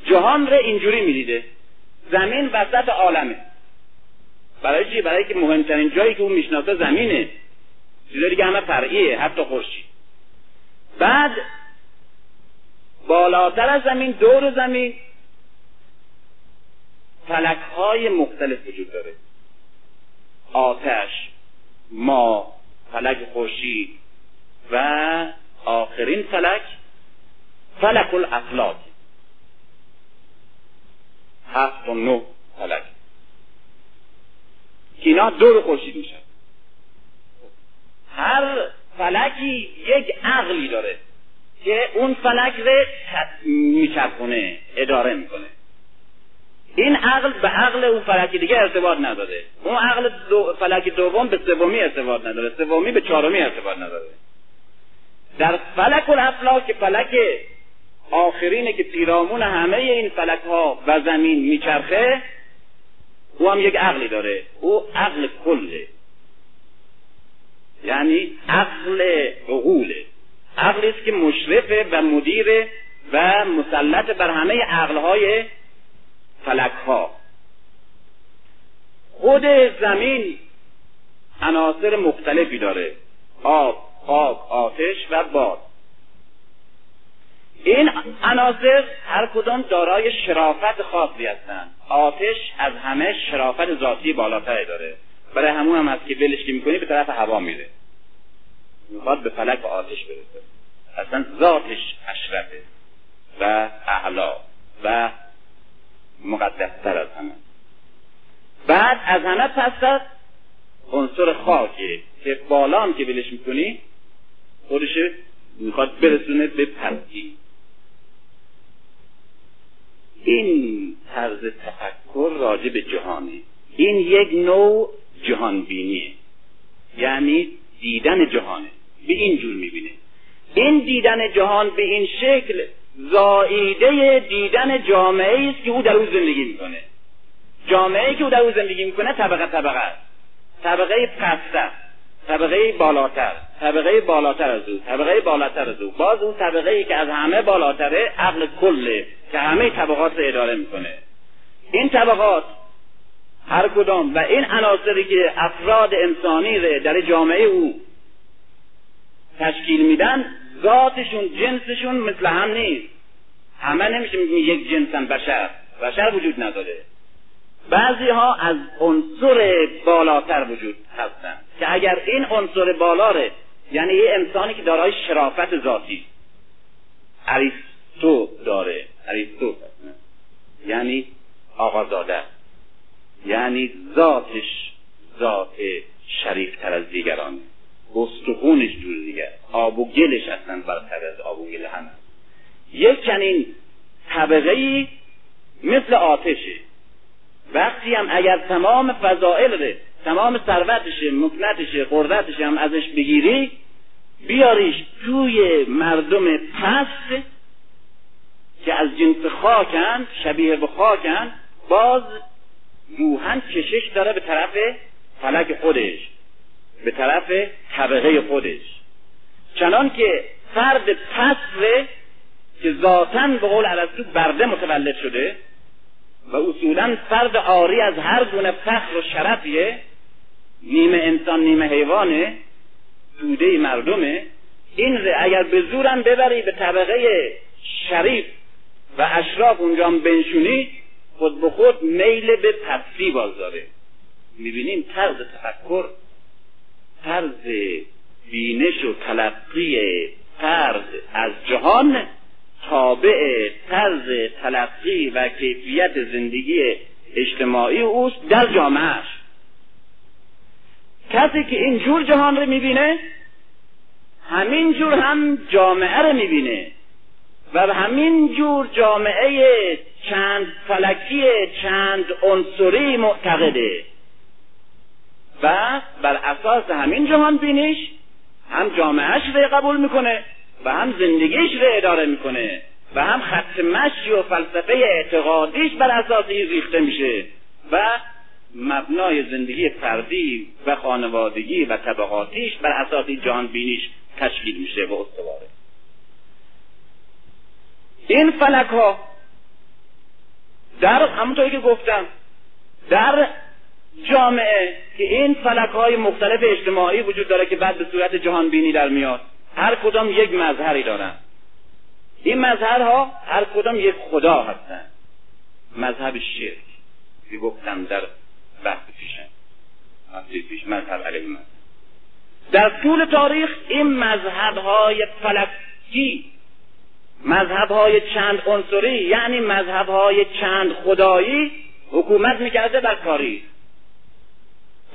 جهان رو اینجوری می‌دیده. زمین وسط عالمه. برای چی؟ برای که مهمترین جایی که اون می‌شناسه زمینه. چیزا دیگه همه فرعیه حتی خورشید. بعد بالاتر از زمین دور زمین. فلک های مختلف وجود داره. آتش ما فلک خورشید و آخرین فلک فلک الافلاک هفت و نه فلک. که اینا دور خورشید میشن. هر فلکی یک عقلی داره. که اون فلک رو میچرخونه اداره می‌کنه. این عقل به عقل اون فلک دیگه ارتباط نداره. اون عقل دو فلک دوم به سومی ارتباط نداره. سومی به چهارمی ارتباط نداره. در فلک الافلاک که فلک آخرینه که پیرامون همه این فلک ها و زمین میچرخه او هم یک عقلی داره. او عقل کله. یعنی عقل عقوله عقلی است که مشرفه و مدیر و مسلط بر همه عقلهای فلک ها خود زمین عناصر مختلفی داره. آب خاک آتش و باد. این عناصر هر کدام دارای شرافت خاصی هستند. آتش از همه شرافت ذاتی بالاتری داره. برای همون هم هست که ولش که می‌کنی به طرف هوا میره. می‌خواد به فلک و آتش برسه. اصلا ذاتش اشرفه و اعلا و مقدستر از همه. بعد از همه پس عنصر خاکه که بالا هم که بلش می‌کنی خودش می‌خواد برسونه به پرتی. این طرز تفکر راجع به جهانه. این یک نوع جهان بینیه یعنی دیدن جهانه. به این جور می‌بینه. این دیدن جهان به این شکل زاییده دیدن جامعه است که او در او زندگی می‌کنه. جامعه که او در او زندگی می‌کنه طبقه طبقه است. طبقه پستر طبقه بالاتر طبقه بالاتر از او طبقه بالاتر از او. باز اون طبقه ای که از همه بالاتره عقل کله که همه طبقات رو اداره می‌کنه. این طبقات هر کدام و این عناصری که افراد انسانی رو در جامعه او تشکیل میدن ذاتشون جنسشون مثل هم نیست. همه نمیشه میگیم یک جنسن بشر. بشر وجود نداره. بعضی ها از عنصر بالاتر وجود هستن. که اگر این عنصر بالاره یعنی یه انسانی که دارای شرافت ذاتی. اریستو داره. اریستو. یعنی آقازاده. یعنی ذاتش ذات شریف تر از دیگران. استخونش جور دیگر. آب و گلش اصلا برتر از آب و گل همه یک چنین طبقه مثل آتشه. وقتی هم اگر تمام فضائل تمام ثروتش مکنتش قدرتش هم ازش بگیری بیاریش توی مردم پست که از جنس خاکن شبیه به خاکن باز روحن کشش داره به طرف فلک خودش. به طرف طبقه خودش. چنان که فرد پست که ذاتا به قول عرستو برده متولد شده و اصولا فرد آری از هر گونه فخر و شرفیه نیمه انسان نیمه حیوانه دوده مردمه این اگر به زورم ببری به طبقه شریف و اشراف اونجا بنشونی خود به خود میل به پسی باز داره می‌بینیم طرز تفکر طرز بینش و تلقی فرد از جهان تابع طرز تلقی و کیفیت زندگی اجتماعی اوست در جامعهش. کسی که این جور جهان رو می‌بینه همین جور هم جامعه رو می‌بینه و همین جور جامعه چند فلکی چند عنصری معتقده. و بر اساس همین جهان بینیش هم جامعهش رو قبول می‌کنه و هم زندگیش رو اداره می‌کنه و هم خط مشی و فلسفه اعتقادیش بر اساس این ریخته میشه و مبنای زندگی فردی و خانوادگی و طبقاتیش بر اساس جهان بینیش تشکیل میشه و استواره. این فلک ها در همونطوری که گفتم در جامعه که این فلک های مختلف اجتماعی وجود داره که بعد به صورت جهان بینی در میاد هر کدام یک مظهری دارن. این مظهرها هر کدام یک خدا هستن. مذهب شرک. که گفتم در بحث پیشم پیش مذهب علیه من در طول تاریخ این مذهب های فلکی مذهب های چند عنصری یعنی مذهب های چند خدایی حکومت می‌کرده بر تاریخ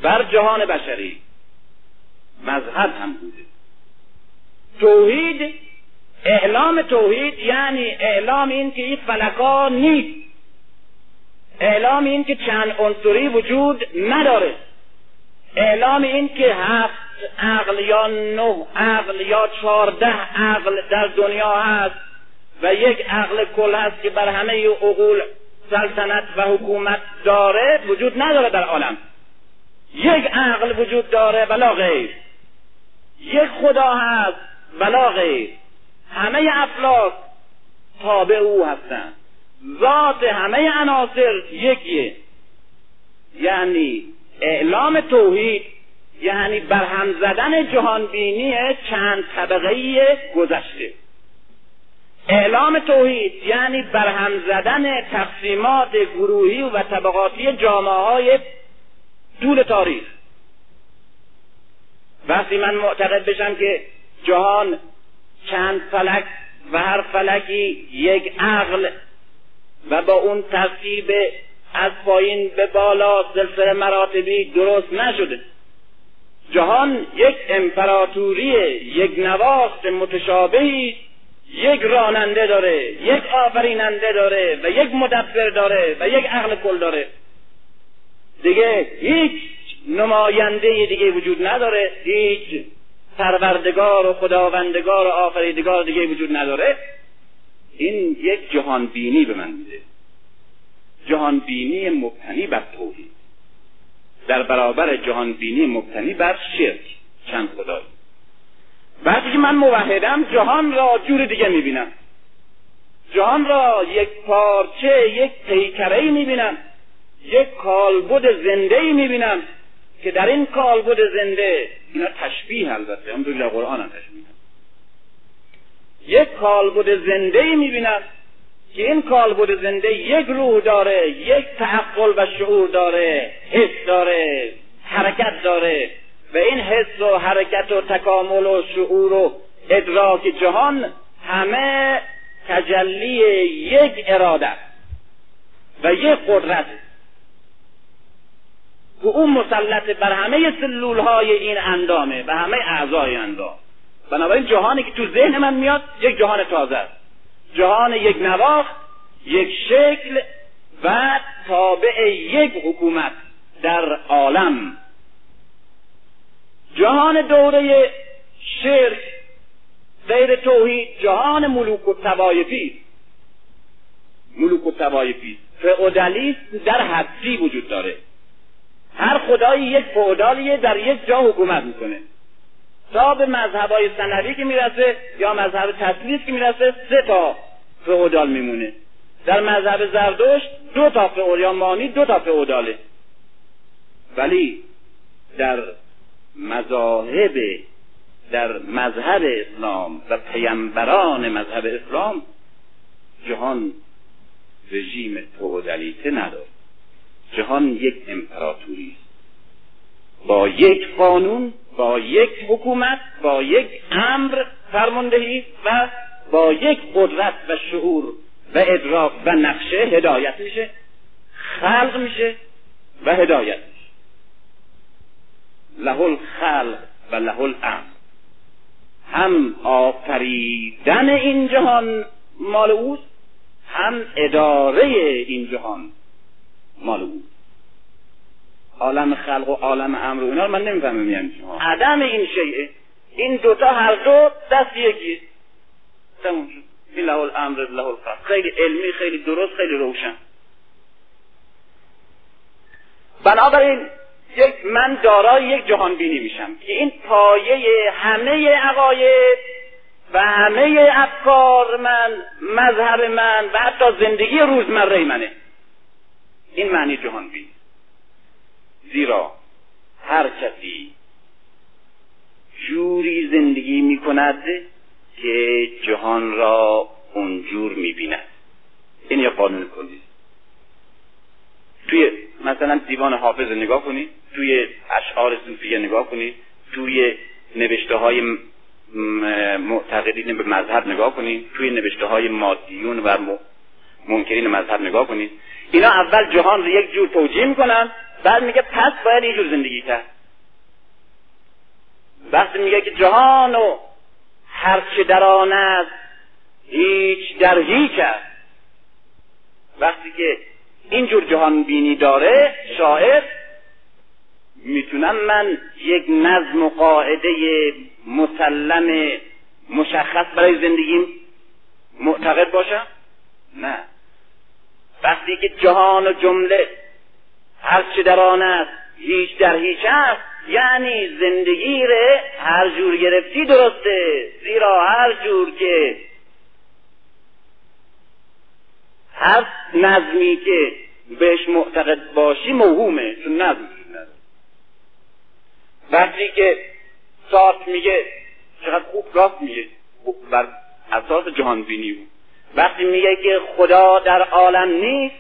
بر جهان بشری. مذهب هم بوده. توحید اعلام توحید یعنی اعلام این که این فلکا نیست. اعلام این که چند عنصری وجود نداره. اعلام این که هفت عقل یا نه عقل یا چهارده عقل در دنیا هست و یک عقل کل هست که بر همه عقول سلطنت و حکومت داره وجود نداره در عالم. یک عقل وجود داره ولا غیر. یک خدا هست ولا غیر. همه افلاک تابع او هستند. ذات همه عناصر یکیه. یعنی اعلام توحید یعنی برهم زدن جهانبینی چند طبقه گذشته. اعلام توحید یعنی برهم زدن تقسیمات گروهی و طبقاتی جامعه های طول تاریخ. وقتی من معتقد بشم که جهان چند فلک و هر فلکی یک عقل و با اون ترتیب از پایین به بالا سلسله مراتبی درست نشده. جهان یک امپراتوری یک نواخت متشابهی یک راننده داره یک آفریننده داره و یک مدبر داره و یک عقل کل داره. دیگه هیچ نماینده دیگه وجود نداره هیچ پروردگار و خداوندگار و آفریدگار دیگه وجود نداره. این یک جهان بینی به من میده. جهان بینی مبتنی بر توحید. در برابر جهان بینی مبتنی بر شرک. چند خدایی. وقتی که من موحدم جهان را جور دیگه می‌بینم. جهان را یک پارچه یک پیکره ای می‌بینم. یک کالبد زنده ای می‌بینم که در این کالبد زنده اینا تشبیه البته هم در قرآن هم تشبیه یک کالبد زنده ای می‌بینم که این کالبد زنده یک روح داره یک تعقل و شعور داره حس داره حرکت داره و این حس و حرکت و تکامل و شعور و ادراک جهان همه تجلی یک اراده و یک قدرت. که اون مسلط بر همه سلول های این اندامه و همه اعضای اندام. بنابراین جهانی که تو ذهن من میاد یک جهان تازه است. جهان یک نواخت یک شکل و تابع یک حکومت در عالم. جهان دوره شرک غیر توحید جهان ملوک و توایفی ملوک و توایفی فئودالیسم در حدسی وجود داره. هر خدایی یک فئودالیه در یک جا حکومت می‌کنه. تا به مذهبای سنوی که می‌رسه یا مذهب تسلیس که می‌رسه سه تا فئودال میمونه. در مذهب زردشت دو تا فئودال یا مانی دو تا فئوداله ولی در مذاهب در مذهب اسلام و پیمبران مذهب اسلام جهان رژیم فئودالیته نداره. جهان یک امپراتوری است. با یک قانون با یک حکومت با یک امر فرماندهی و با یک قدرت و شعور و ادراک و نقشه هدایت میشه خلق میشه و هدایت میشه. له الخلق و له الامر هم آفریدن این جهان مال اوست هم اداره این جهان مال اوست عالم خلق و عالم امر و اینا من نمی‌فهمم یعنی عدم این شیعه. این دوتا هر دو دست یکیه تموم شد. این له الامر خیلی علمی خیلی درست خیلی روشن. بنابراین یک من دارای یک جهان بینی میشم که این پایه همه عقاید و همه افکار من مذهب من و حتی زندگی روزمره منه. این معنی جهان بینی زیرا هر کسی جوری زندگی می کند که جهان را اونجور می بیند این یه قانون کلی. توی مثلا دیوان حافظ نگاه کنید توی اشعار صوفیه نگاه کنید توی نوشته های معتقدین به مذهب نگاه کنید توی نوشته های مادیون و منکرین مذهب نگاه کنید. اینا اول جهان رو یک جور توجیه می‌کنن بعد میگه پس باید اینجور زندگی کرد. وقتی میگه که جهان و هرچه در آن است هیچ در هیچ است. وقتی که اینجور جهان بینی داره شاعر می‌تونم من یک نظم و قاعده مسلم مشخص برای زندگیم معتقد باشم؟ نه. وقتی که جهان و جمله هر چه در آن است هیچ در هیچ است یعنی زندگی ره هر جور گرفتی درسته زیرا هر جور که هر نظمی که بهش معتقد باشی موهومه چون نظم وقتی که سات میگه چقدر خوب راست میگه بر اساس جهان بینی بود. وقتی میگه که خدا در عالم نیست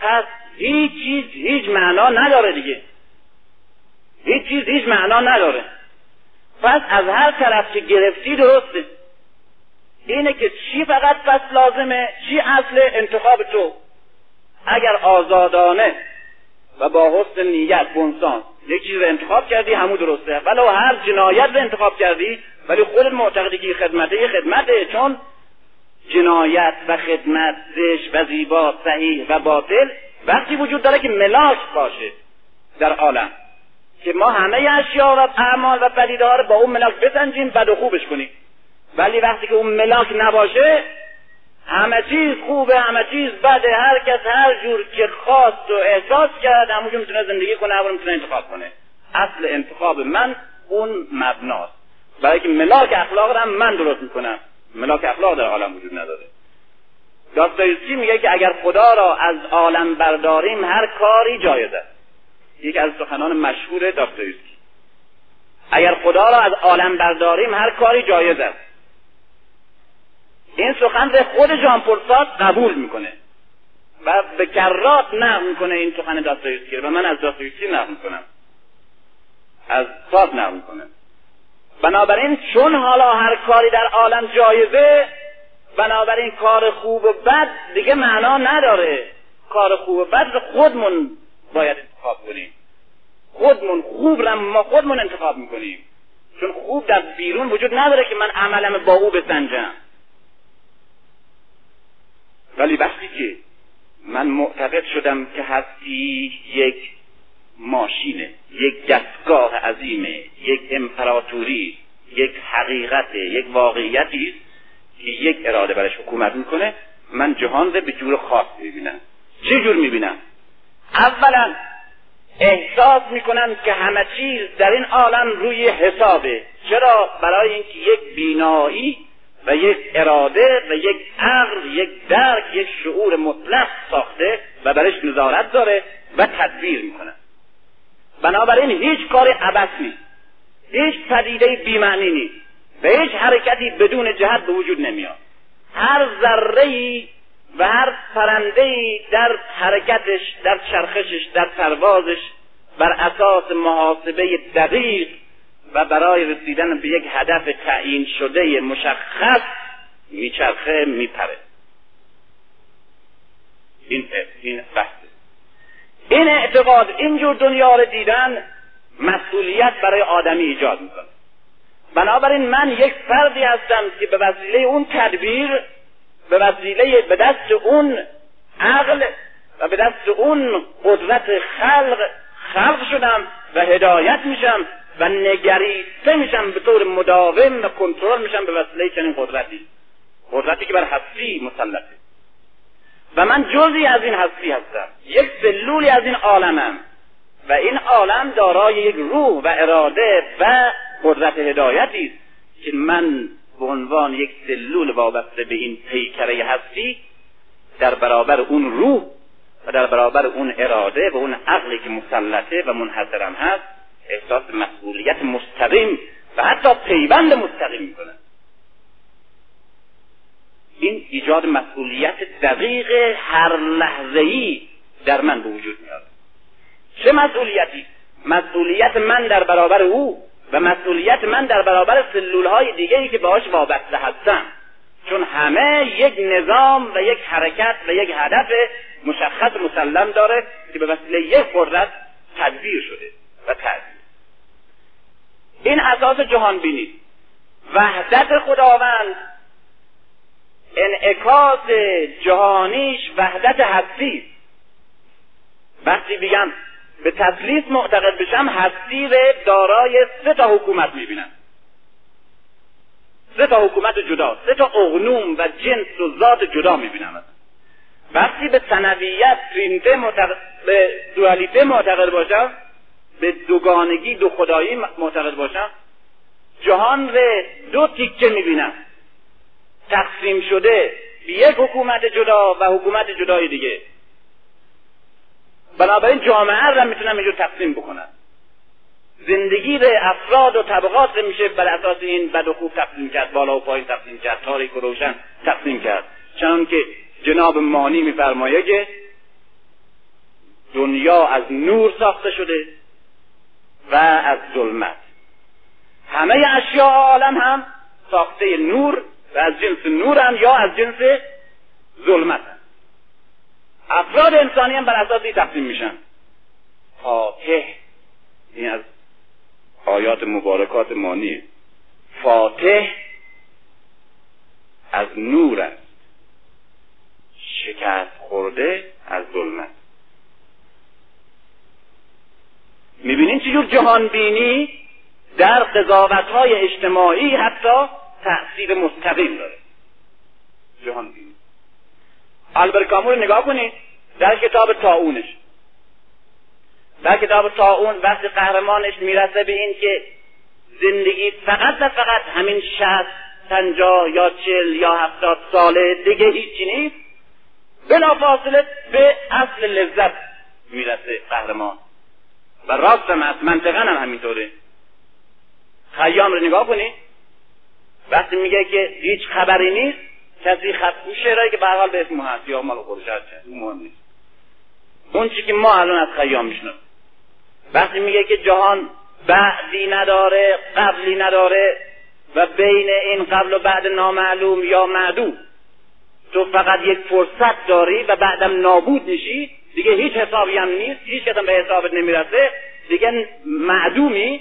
پس هیچ چیز هیچ معنا نداره دیگه. هیچ چیز هیچ معنا نداره. پس از هر طرف که گرفتی درسته. اینه که چی فقط پس لازمه چی اصل انتخاب تو؟ اگر آزادانه و با حسن نیت بنسان یک چیز رو انتخاب کردی همو درسته. ولو هر جنایت رو انتخاب کردی ولی خودت معتقدی که خدمته خدمته چون جنایت و خدمت زش و زیبا صحیح و باطل وقتی وجود داره که ملاک باشه در عالم. که ما همه اشیا و اعمال و پدیده ها رو با اون ملاک بسنجیم بد و خوبش کنیم. ولی وقتی که اون ملاک نباشه همه چیز خوبه همه چیز بده هر کس هر جور که خواست و احساس کرد همونجور می‌تونه زندگی کنه همون می‌تونه انتخاب کنه. اصل انتخاب من اون مبناست. برای که ملاک اخلاق رو من درست می‌کنم. ملاک اخلاق در عالم وجود نداره. داستایوسکی میگه که اگر خدا را از عالم برداریم هر کاری جایز است یکی از سخنان مشهور داستایوسکی اگر خدا را از عالم برداریم هر کاری جایز است این سخن به خود جان پرساد قبول می‌کنه. و به کرات نقل می‌کنه این سخن داستایوسکی و من از داستایوسکی نقل می‌کنم. از ساد نقل می‌کنم بنابراین چون حالا هر کاری در عالم جایزه بنابراین کار خوب و بد دیگه معنا نداره. کار خوب و بد رو خودمون باید انتخاب کنیم. خودمون خوب رو ما خودمون انتخاب می‌کنیم. چون خوب در بیرون وجود نداره که من عملم با او بسنجم. ولی وقتی که من معتقد شدم که هستی یک ماشینه یک دستگاه عظیمه یک امپراتوری یک حقیقت یک واقعیتی که یک اراده برش حکومت می‌کنه من جهان رو به جور خاص می‌بینم. چه جور می‌بینم؟ اولا احساس می‌کنم که همه چیز در این عالم روی حسابه. چرا؟ برای اینکه یک بینایی و یک اراده و یک عقل یک درک یک شعور مطلق ساخته و برش نظارت داره و تدبیر می‌کنه. بنابراین هیچ کار عبس نیست. هیچ پدیده بیمعنی نیست. و هیچ حرکتی بدون جهت به وجود نمیاد. هر ذره و هر پرنده در حرکتش در چرخشش در پروازش بر اساس محاسبه دقیق و برای رسیدن به یک هدف تعیین شده مشخص میچرخه میپره. این این بحثه این اعتقاد اینجور دنیا رو دیدن مسئولیت برای آدمی ایجاد می‌کنه. بنابراین من یک فردی هستم که به وسیله اون تدبیر به وسیله به دست اون عقل و به دست اون قدرت خلق خلق شدم و هدایت میشم و نگریسته میشم به طور مداوم و کنترل میشم به وسیله چنین قدرتی. قدرتی که بر هستی مسلطه. و من جزی از این هستی هستم. یک سلولی از این عالمم. و این عالم دارای یک روح و اراده و قدرت هدایتی است که من به عنوان یک سلول وابسته به این پیکره هستی در برابر اون روح و در برابر اون اراده و اون عقلی که مسلطه و منحصرم هست احساس مسئولیت مستقیم و حتی پیوند مستقیم می‌کنه این ایجاد مسئولیت دقیق هر لحظه ای در من به وجود میاد. چه مسئولیتی؟ مسئولیت من در برابر او و مسئولیت من در برابر سلول های دیگری که باهاش وابسته هستم. چون همه یک نظام و یک حرکت و یک هدف مشخص مسلم داره که به وسیله یک قدرت تدبیر شده و تدبیر این اساس جهان بینی وحدت خداوند انعکاس جهانیش وحدت هستی. وقتی بگم به تسلیس معتقد بشم هستی رو دارای سه تا حکومت می‌بینم سه تا حکومت جدا سه تا اغنوم و جنس و ذات جدا می‌بینم وقتی به سنویت ترینته به دوالیته معتقد باشم به دوگانگی دو خدایی معتقد باشم جهان رو دو تیکه می‌بینم. تقسیم شده به یک حکومت جدا و حکومت جدای دیگه. بنابراین جامعه را می‌تونم اینجور تقسیم بکنم زندگی به افراد و طبقات میشه بر اساس این بد و خوب تقسیم کرد بالا و پایین تقسیم کرد تاریک و روشن تقسیم کرد. چون که جناب مانی میفرمایه که دنیا از نور ساخته شده و از ظلمت. همه اشیاء عالم هم ساخته نور و از جنس نور هم یا از جنس ظلمت هم. افراد انسانی هم بر اساس تقسیم میشن. فاتح این از آیات مبارکات مانی فاتح از نور است. شکست خورده از ظلمت. می‌بینین چجور جهان بینی در قضاوت های اجتماعی حتی تأثیر مستقیم داره. جهان بینی آلبرکامو نگاه کنید. در کتاب تاونش در کتاب تاون وقتی قهرمانش می‌رسه به این که زندگی فقط و فقط همین شهست پنجاه یا چل یا هفتاد ساله دیگه هیچی نیست. بلافاصله به اصل لذت می‌رسه قهرمان. و راست هم هست منطقا هم همینطوره. خیام رو نگاه کنید. وقتی میگه که هیچ خبری نیست کسی خط اون شعرهایی که به حال به اسم هست. یا مال خودش هست مهم نیست. اون چی که ما الان از خیام میشنم وقتی میگه که جهان بعدی نداره قبلی نداره و بین این قبل و بعد نامعلوم یا معدوم تو فقط یک فرصت داری و بعدم نابود میشی. دیگه هیچ حسابی هم نیست. هیچ کسم به حسابت نمی‌رسه. دیگه معدومی.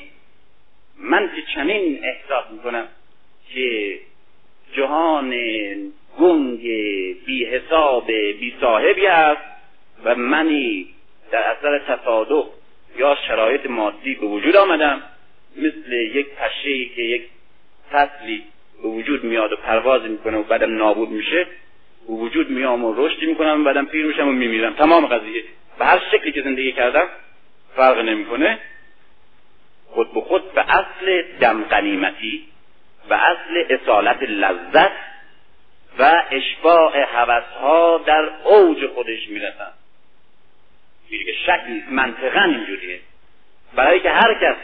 من چنین احساس می‌کنم. که جهان گنگ بی حساب بی صاحبی است و منی در اثر تصادف یا شرایط مادی به وجود آمدم مثل یک پشه که یک فصلی به وجود میاد و پرواز می‌کنه و بعدم نابود میشه به وجود میام و رشدی می‌کنم و بعدم پیر میشم و میمیرم. تمام قضیه. به هر شکلی که زندگی کردم فرق نمی‌کنه. خود به خود به اصل دم قنیمتی و اصل اصالت لذت و اشباع حوثها در اوج خودش می‌رسن که شک نیست منطقا اینجوریه. برای که هر کس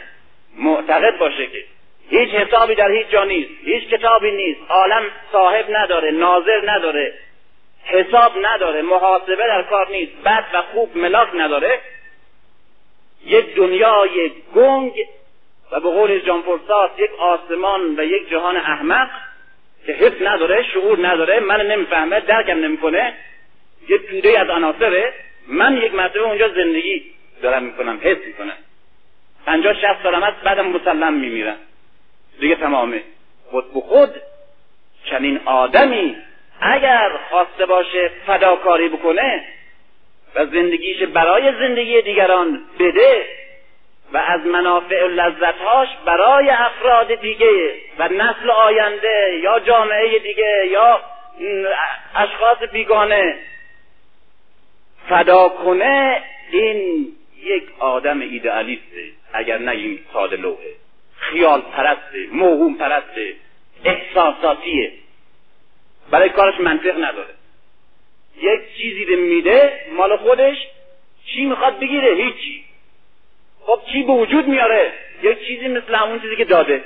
معتقد باشه که هیچ حسابی در هیچ جا نیست هیچ کتابی نیست عالم صاحب نداره ناظر نداره حساب نداره محاسبه در کار نیست بد و خوب ملاک نداره یک دنیای گنگ و به قول جان یک آسمان و یک جهان احمق که حس نداره شعور نداره من نمی‌فهمه درکم نمی‌کنه یه توده از عناصره. من یک مرتبه اونجا زندگی دارم می‌کنم حس می‌کنم. پنجاه شست سالم هست بعدم مسلم میمیرم. دیگه تمامه. خود به خود چنین آدمی اگر خواسته باشه فداکاری بکنه و زندگیش برای زندگی دیگران بده و از منافع و لذتهاش برای افراد دیگه و نسل آینده یا جامعه دیگه یا اشخاص بیگانه فدا کنه این یک آدم ایدئالیسته اگر نگیم ساده لوحه. خیال پرسته موهوم پرسته احساساتیه. برای کارش منطق نداره. یک چیزی میده مال خودش چی می‌خواد بگیره؟ هیچی. خب چی به وجود میاره؟ یک چیزی مثل همون چیزی که داده.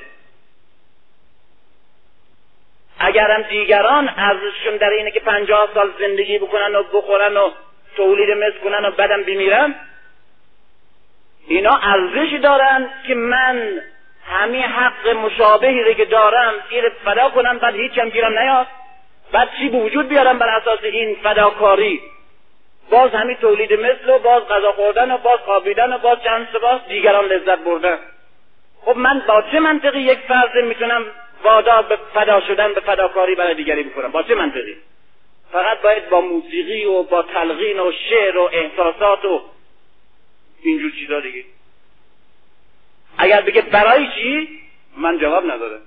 اگرم دیگران ارزششون در اینه که پنجاه سال زندگی بکنن و بخورن و تولید مثل کنن و بدم بمیرم اینا ارزش دارن که من همین حق مشابهی رو که دارم گیر فدا کنم بعد هیچم گیرم نیاد. بعد چی به وجود بیارم بر اساس این فداکاری؟ باز همین تولید مثل و باز غذا خوردن و باز خوابیدن و باز چند باز دیگران لذت بردن. خب من با چه منطقی یک فرد می‌تونم وادار به فدا شدن به فداکاری برای دیگری بکنم؟ با چه منطقی؟ فقط باید با موسیقی و با تلقین و شعر و احساسات و اینجور چیزا دیگه. اگر بگه برای چی؟ من جواب نداره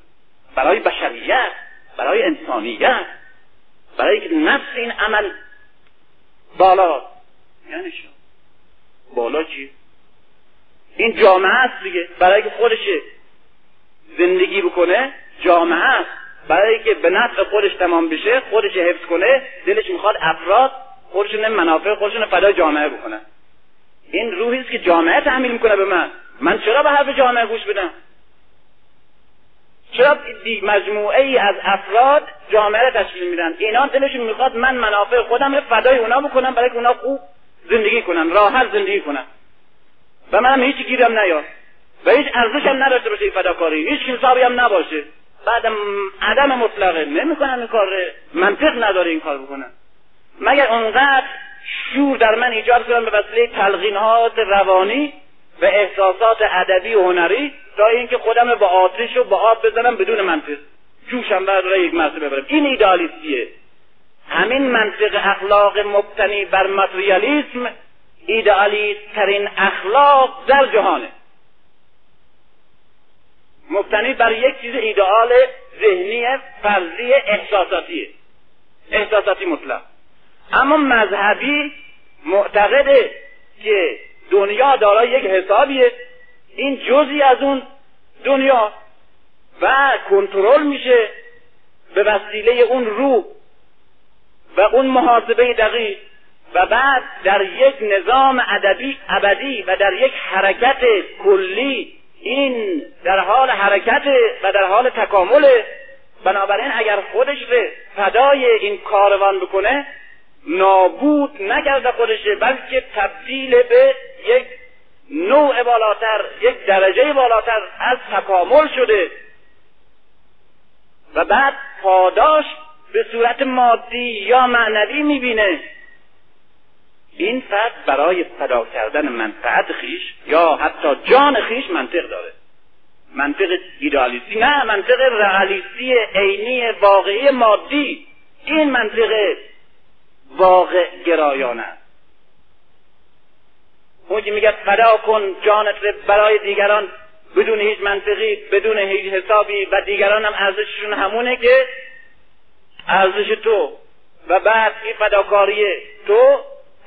برای بشریت برای انسانیت برای که نفس این عمل بالا. یعنی شو بالا چی؟ این جامعه است دیگه. برای که خودش زندگی بکنه جامعه است. برای که به نفع خودش تمام بشه خودش حفظ کنه دلش می‌خواد افراد خودشون منافع خودشون فدای جامعه بکنه. این روحی است که جامعه تحمیل می‌کنه به من. من چرا به حرف جامعه گوش بدم؟ چرا مجموعه ای از افراد جامعه تشکیل میدن؟ اینا دلشون می‌خواد من منافع خودم رو فدای اونا بکنم برای که اونا خوب زندگی کنن راحت زندگی کنن. و منم هیچ گیرم نیاد. و هیچ ارزش هم نداشته باشه این فداکاری. هیچ حسابی هم نباشه. بعدم عدم مطلقه. نمی‌کنن این کار منطق نداره این کار بکنن مگر اونقدر شور در من ایجاد کنم به وسیله تلقینات روانی؟ و احساسات ادبی و هنری تا اینکه خودم با آتش و با آب بزنم بدون منطق. جوشم بر یک مرتبه ببرم. این ایدالیستیه. همین منطق اخلاق مبتنی بر ماتریالیسم ایدئالیست ترین اخلاق در جهانه. مبتنی بر یک چیز ایدئال ذهنی فرضی احساساتی احساساتی مطلق. اما مذهبی معتقده که دنیا دارای یک حسابیه. این جزی از اون دنیا. و کنترل میشه به وسیله اون روح و اون محاسبه دقیق. و بعد در یک نظام ادبی ابدی و در یک حرکت کلی این در حال حرکت و در حال تکامل بنابراین اگر خودش رو فدای این کاروان بکنه نابود نکرده خودشه بلکه تبدیل به یک نوع بالاتر یک درجه بالاتر از تکامل شده. و بعد پاداش به صورت مادی یا معنوی می‌بینه. این فرد برای فدا کردن منفعت خیش یا حتی جان خیش منطق داره. منطق ایدالیستی نه منطق رئالیستی عینی واقعی مادی. این منطق واقع گرایانه. اون که میگه فدا کن جانت برای دیگران بدون هیچ منطقی بدون هیچ حسابی و دیگران هم ارزششون همونه که ارزش تو و بعد این فداکاری تو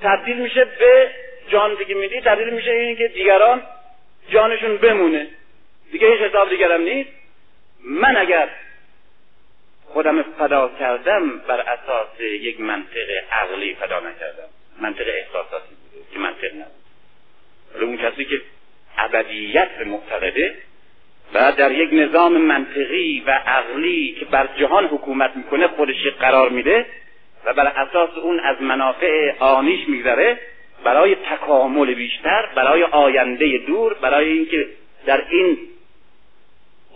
تبدیل میشه به جان دیگه میدی تبدیل میشه این که دیگران جانشون بمونه. دیگه هیچ حساب دیگرم نیست. من اگر خودم فدا کردم بر اساس یک منطق عقلی فدا نکردم. منطق احساساتی بوده که منطق نبود. اون کسی که ابدیت به معتقده و در یک نظام منطقی و عقلی که بر جهان حکومت می‌کنه خودش قرار میده و بر اساس اون از منافع آنیش میگذره برای تکامل بیشتر برای آینده دور برای اینکه در این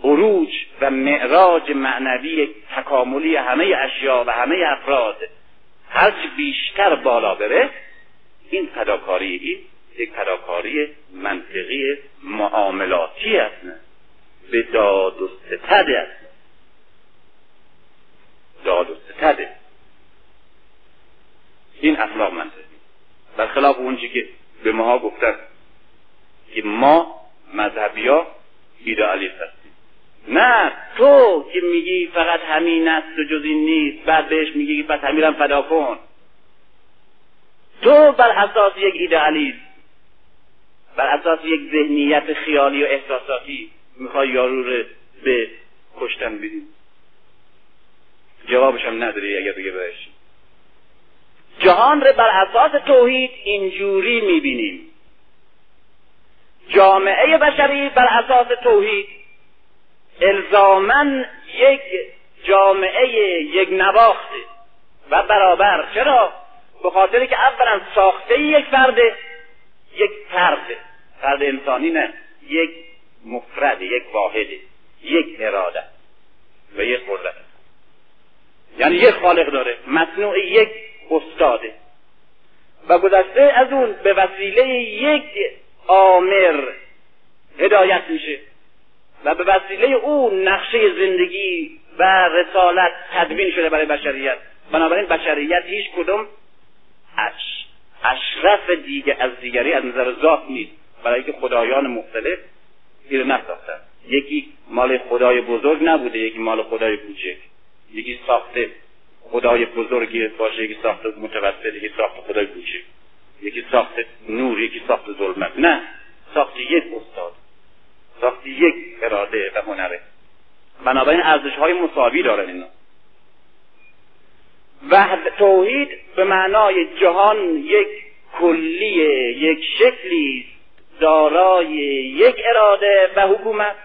عروج و معراج معنوی تکاملی همه اشیا و همه افراد هرچی بیشتر بالا بره این فداکاری این یک فداکاری منطقی معاملاتی است به داد و ستد است. داد و ستده این اخلاق منطقی. برخلاف اونچه که به ماها گفتن که ما مذهبی ها ایدئالیست نه تو که میگی فقط همین است و جز این نیست بعد بهش میگی پس همیرم فدا کن. تو بر اساس یک ایدئالیست بر اساس یک ذهنیت خیالی و احساساتی می‌خوای یارو رو به کشتن بدی. جوابش هم نداری اگر بگه بهش. جهان رو بر اساس توحید اینجوری می‌بینیم. جامعه بشری بر اساس توحید الزامن یک جامعه یک نواخته و برابر. چرا؟ به خاطر که اولا ساخته یک فرده یک فرد. فرد انسانی نه یک مفرد یک واحد یک اراده و یک قدرت. یعنی یک خالق داره مصنوع یک استاده و گذشته از اون به وسیله یک آمر هدایت میشه. و به وسیله او نقشه زندگی و رسالت تدوین شده برای بشریت. بنابراین بشریت هیچ کدوم اش اشرف دیگه از دیگری از نظر ذات نیست. برای که خدایان مختلف زیر نساختن یکی مال خدای بزرگ نبوده یکی مال خدای کوچک. یکی ساخته خدای بزرگی باشه یکی ساخت متوسط یکی ساخت خدای کوچک. یکی ساخت نور یکی ساخت ظلمت. نه ساخت یک استاد. ساخت یک اراده و هنره. بنابراین ارزش های مساوی دارن اینا وحد توحید به معنای جهان یک کلی یک شکلی دارای یک اراده و حکومت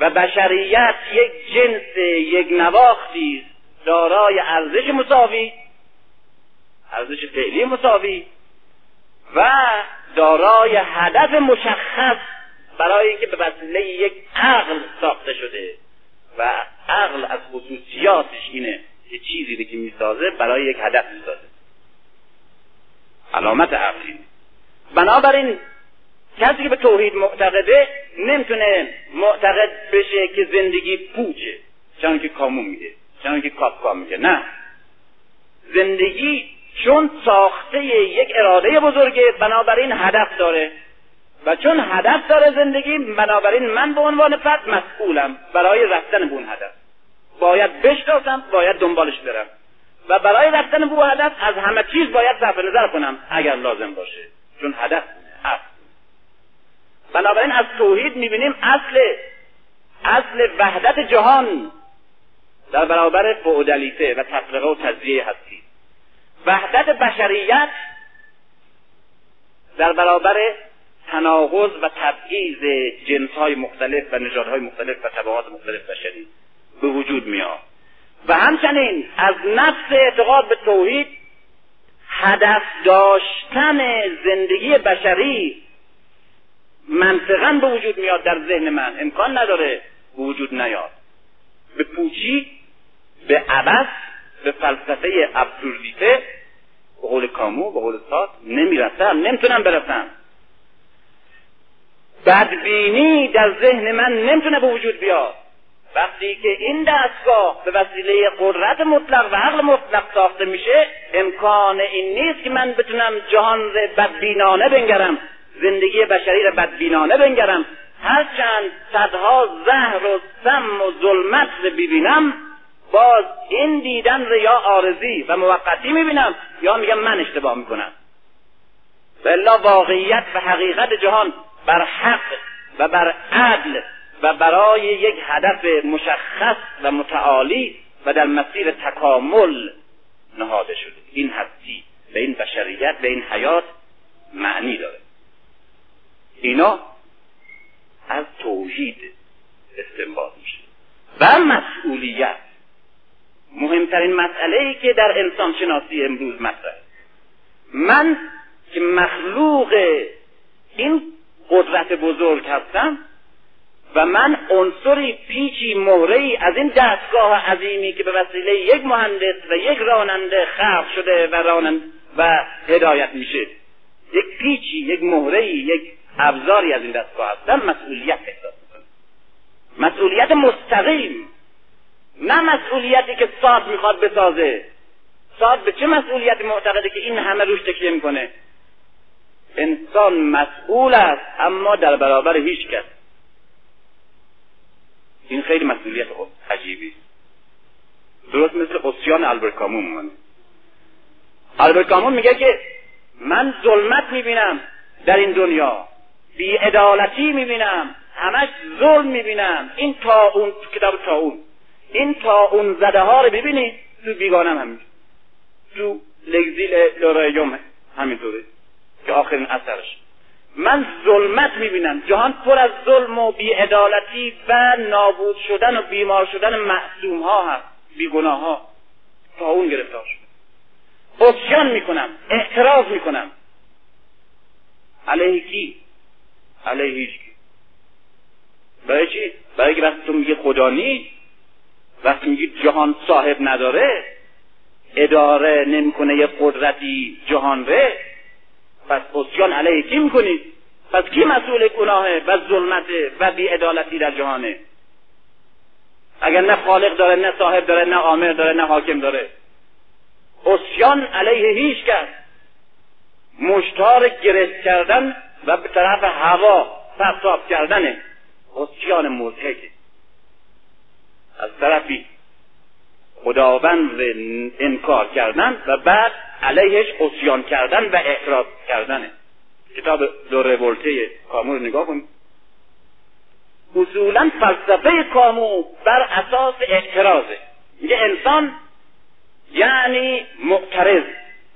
و بشریت یک جنس یک نواختی دارای ارزش مساوی ارزش فعلی مساوی و دارای هدف مشخص برای اینکه به وسیله یک عقل ساخته شده و عقل از خصوصیاتش اینه که چیزی که می‌سازه برای یک هدف می‌سازه. علامت عقلی بنابراین کسی که به توحید معتقده نمی‌تونه معتقد بشه که زندگی پوچه چون که کامون میده چون که کافکا میگه نه. زندگی چون ساخته یک اراده بزرگه بنابراین هدف داره. و چون هدف داره زندگی بنابراین من به عنوان فرد مسئولم. برای رفتن به اون هدف. باید بشناسم باید دنبالش برم. و برای رفتن به هدف از همه چیز باید صرف نظر کنم اگر لازم باشه. چون هدف هست. بنابراین از توحید می‌بینیم اصل اصل وحدت جهان در برابر فعودالیته و تفرقه و تجزیه هستی. وحدت بشریت در برابر تناقض و تبعیض جنس های مختلف و نژادهای مختلف و طبقات مختلف بشری به وجود میاد. و همچنین از نفس اعتقاد به توحید هدف داشتن زندگی بشری منطقا به وجود میاد در ذهن من. امکان نداره به وجود نیاد. به پوچی به عبس به فلسفه ابسوردیته به قول کامو به قول سات نمی‌رسم نمی‌تونم برسم. بدبینی در ذهن من نمی‌تونه به وجود بیاد. وقتی که این دستگاه به وسیله قدرت مطلق و عقل مطلق ساخته میشه امکان این نیست که من بتونم جهان را بدبینانه بنگرم زندگی بشری را بدبینانه بنگرم. هرچند صدها زهر و سم و ظلمت رو ببینم باز این دیدن رو یا آرزی و موقتی می‌بینم یا میگم من اشتباه می‌کنم. بلا واقعیت و حقیقت جهان بر حق و بر عدل و برای یک هدف مشخص و متعالی و در مسیر تکامل نهاده شده. این هستی به این بشریت به این حیات معنی داره. اینا از توحید استنباط میشه. و مسئولیت. مهمترین مسئله ای که در انسان شناسی امروز مطرحه. من که مخلوق این قدرت بزرگ هستم و من عنصری پیچی مهره از این دستگاه عظیمی که به وسیله یک مهندس و یک راننده خلق شده و رانند و هدایت میشه. یک پیچی یک مهره یک ابزاری از این دستگاه هستم. مسئولیت احساس می‌کنم. مسئولیت مستقیم. نه مسئولیتی که ساد می‌خواد بسازه. ساد به چه مسئولیت معتقده که این همه روش تکیه می‌کنه؟ انسان مسئول است اما در برابر هیچ کس. این خیلی مسئولیت عجیبی. درست مثل قصیان البرکامون من البرکامون میگه که من ظلمت می‌بینم در این دنیا. بیعدالتی می‌بینم. همش ظلم می‌بینم. این تا اون کتاب تا اون این تا اون زده ها رو ببینید تو بیگانم همین تو لگزیل لورایوم همینطوره. که آخرین اثرش. من ظلمت می‌بینم. جهان پر از ظلم و بیعدالتی و نابود شدن و بیمار شدن معصوم ها هست بیگناه ها تا اون گرفتار شده اسیان می‌کنم اعتراض می‌کنم. علیه کی؟ علیه هیچ کی. برای چی؟ برای که وقتی تو میگه خدا نیست وقتی میگی جهان صاحب نداره اداره نمی‌کنه یه قدرتی جهان ره پس اسیان علیه کی می‌کنید پس کی مسئول گناهه و ظلمته و بیعدالتی در جهانه؟ اگر نه خالق داره نه صاحب داره نه آمر داره نه حاکم داره. اسیان علیه هیچ کس. مشتار گرفت کردن و به طرف هوا پرتاب کردن اسیان مزهکه از طرفی خداوند انکار کردن و بعد علیهش اسیان کردن و اعتراض کردنه. کتاب دو رولته کامو رو نگاه کنید اصولا فلسفه کامو بر اساس اعتراضه. میگه انسان یعنی معترض.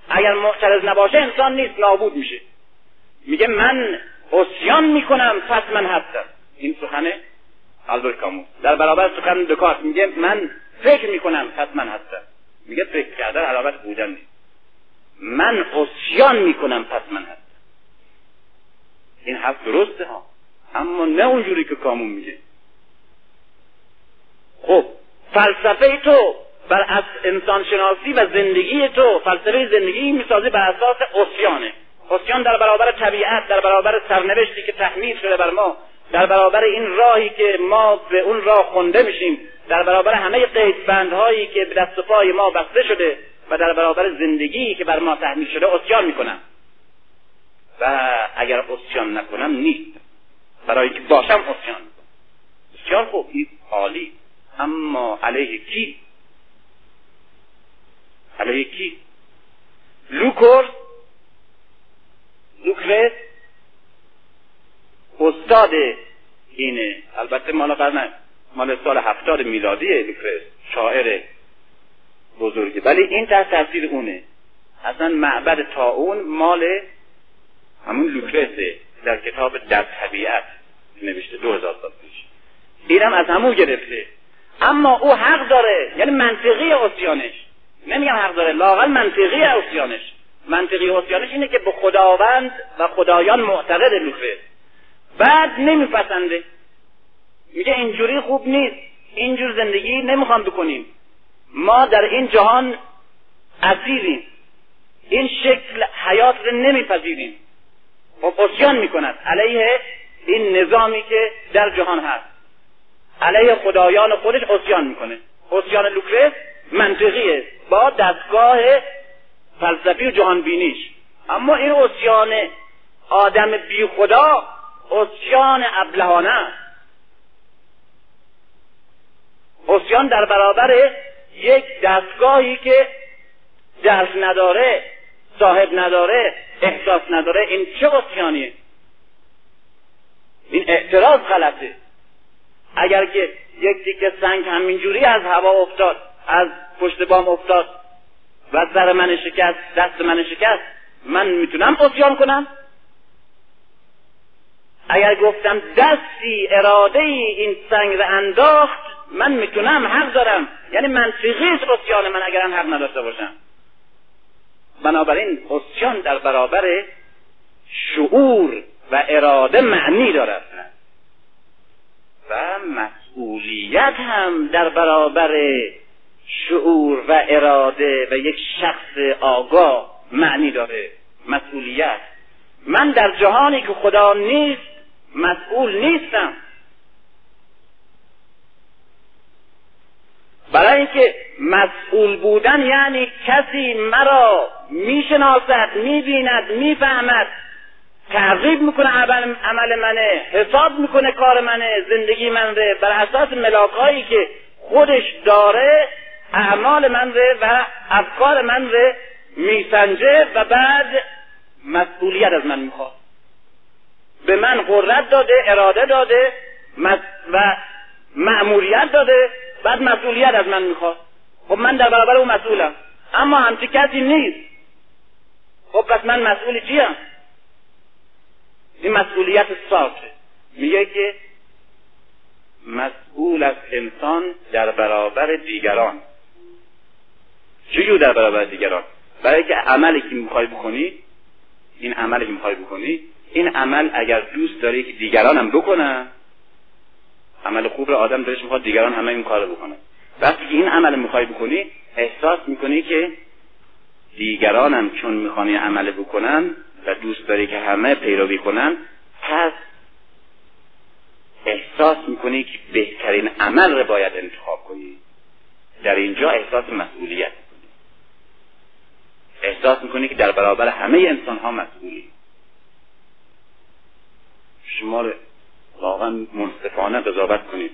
اگر معترض نباشه انسان نیست نابود میشه. میگه من اسیان می‌کنم پس من هستم. این سخنه آلبرت کامو در برابر سخن دکارت میگه من فکر می‌کنم پس من هستم. میگه فکر کردن علامت بودن نیست. من اسیان می‌کنم پس من هستم این حرف درسته ها. اما نه اونجوری که کامون میگه. خب فلسفه تو بر از انسان شناسی و زندگی تو فلسفه زندگی می‌سازی بر اساس اسیانه اسیان در برابر طبیعت در برابر سرنوشتی که تحمیل شده بر ما در برابر این راهی که ما به اون راه خونده میشیم در برابر همه قیدبندهایی که به دست و پای ما بسته شده و در برابر زندگی که بر ما تحمیل شده اسیان می‌کنم. و اگر اسیان نکنم نیست. برای که باشم اسیان. بسیار خوب این عالی. اما علیه کی؟ علیه کی؟ لوکور لوکرس استاد اینه. البته مال قرن مال سال هفتاد میلادی لوکرس شاعر بزرگی. ولی این تحت تاثیر اونه. اصلا معبد تاون مال همون لوکرسه در کتاب در طبیعت نوشته دو هزار سال پیش. اینم از همون گرفته. اما او حق داره یعنی منطقی اسیانش نمیگم حق داره لاقل منطقی اسیانش منطقی اسیانش اینه که به خداوند و خدایان معتقد لوکرس بعد نمیپسنده. میگه اینجوری خوب نیست. اینجور زندگی نمی‌خوام بکنیم. ما در این جهان اسیریم این شکل حیات رو نمیپذیریم. و خب اسیان می‌کند. علیه این نظامی که در جهان هست. علیه خدایان خودش اسیان می‌کنه. اسیان لوکرس منطقیه. با دستگاه فلسفی و جهان بینیش اما این اسیان آدم بی خدا اسیان ابلهانه است. اسیان در برابر یک دستگاهی که درس نداره صاحب نداره احساس نداره این چه اسیانیه این اعتراض غلطه. اگر که یک تیکه سنگ همینجوری از هوا افتاد از پشت بام افتاد و سر من شکست دست من شکست من می‌تونم اسیان کنم؟ اگر گفتم دستی اراده ای این سنگ رو انداخت من می‌تونم حق دارم. یعنی منطقی است اسیان من اگر حق نداشته باشم. بنابراین اسیان در برابر شعور و اراده معنی دارد. و مسئولیت هم در برابر شعور و اراده و یک شخص آگاه معنی داره. مسئولیت. من در جهانی که خدا نیست مسئول نیستم. برای اینکه مسئول بودن یعنی کسی مرا می‌شناسد می‌بیند می‌فهمد تعقیب می‌کنه عمل, عمل منه حساب می‌کنه کار منه زندگی من ره بر اساس ملاکهایی که خودش داره اعمال من ره و افکار من ره میسنجه و بعد مسئولیت از من می‌خواد. به من قدرت داده اراده داده و مأموریت داده بعد مسئولیت از من می‌خواد. خب من در برابر اون مسئولم. اما همچی کسی نیست. خب پس من مسئول چیم؟ این مسئولیت صافه میگه که مسئول از انسان در برابر دیگران. چجور در برابر دیگران؟ برای که عملی که می‌خوای بکنی این عملی که می‌خوای بکنی این عمل اگر دوست داری که دیگران هم بکنن عمل خوب رو آدم دلش می‌خواد دیگران همه این کار بکنن وقتی که این عمل می‌خوای بکنی احساس می‌کنی که دیگران هم چون می‌خوانی عمل بکنن و دوست داری که همه پیروی کنن پس احساس می‌کنی که بهترین عمل رو باید انتخاب کنی. در اینجا احساس مسئولیت می‌کنی. احساس می‌کنی که در برابر همه انسان ها مسئولی. شما واقعا منصفانه قضاوت کنید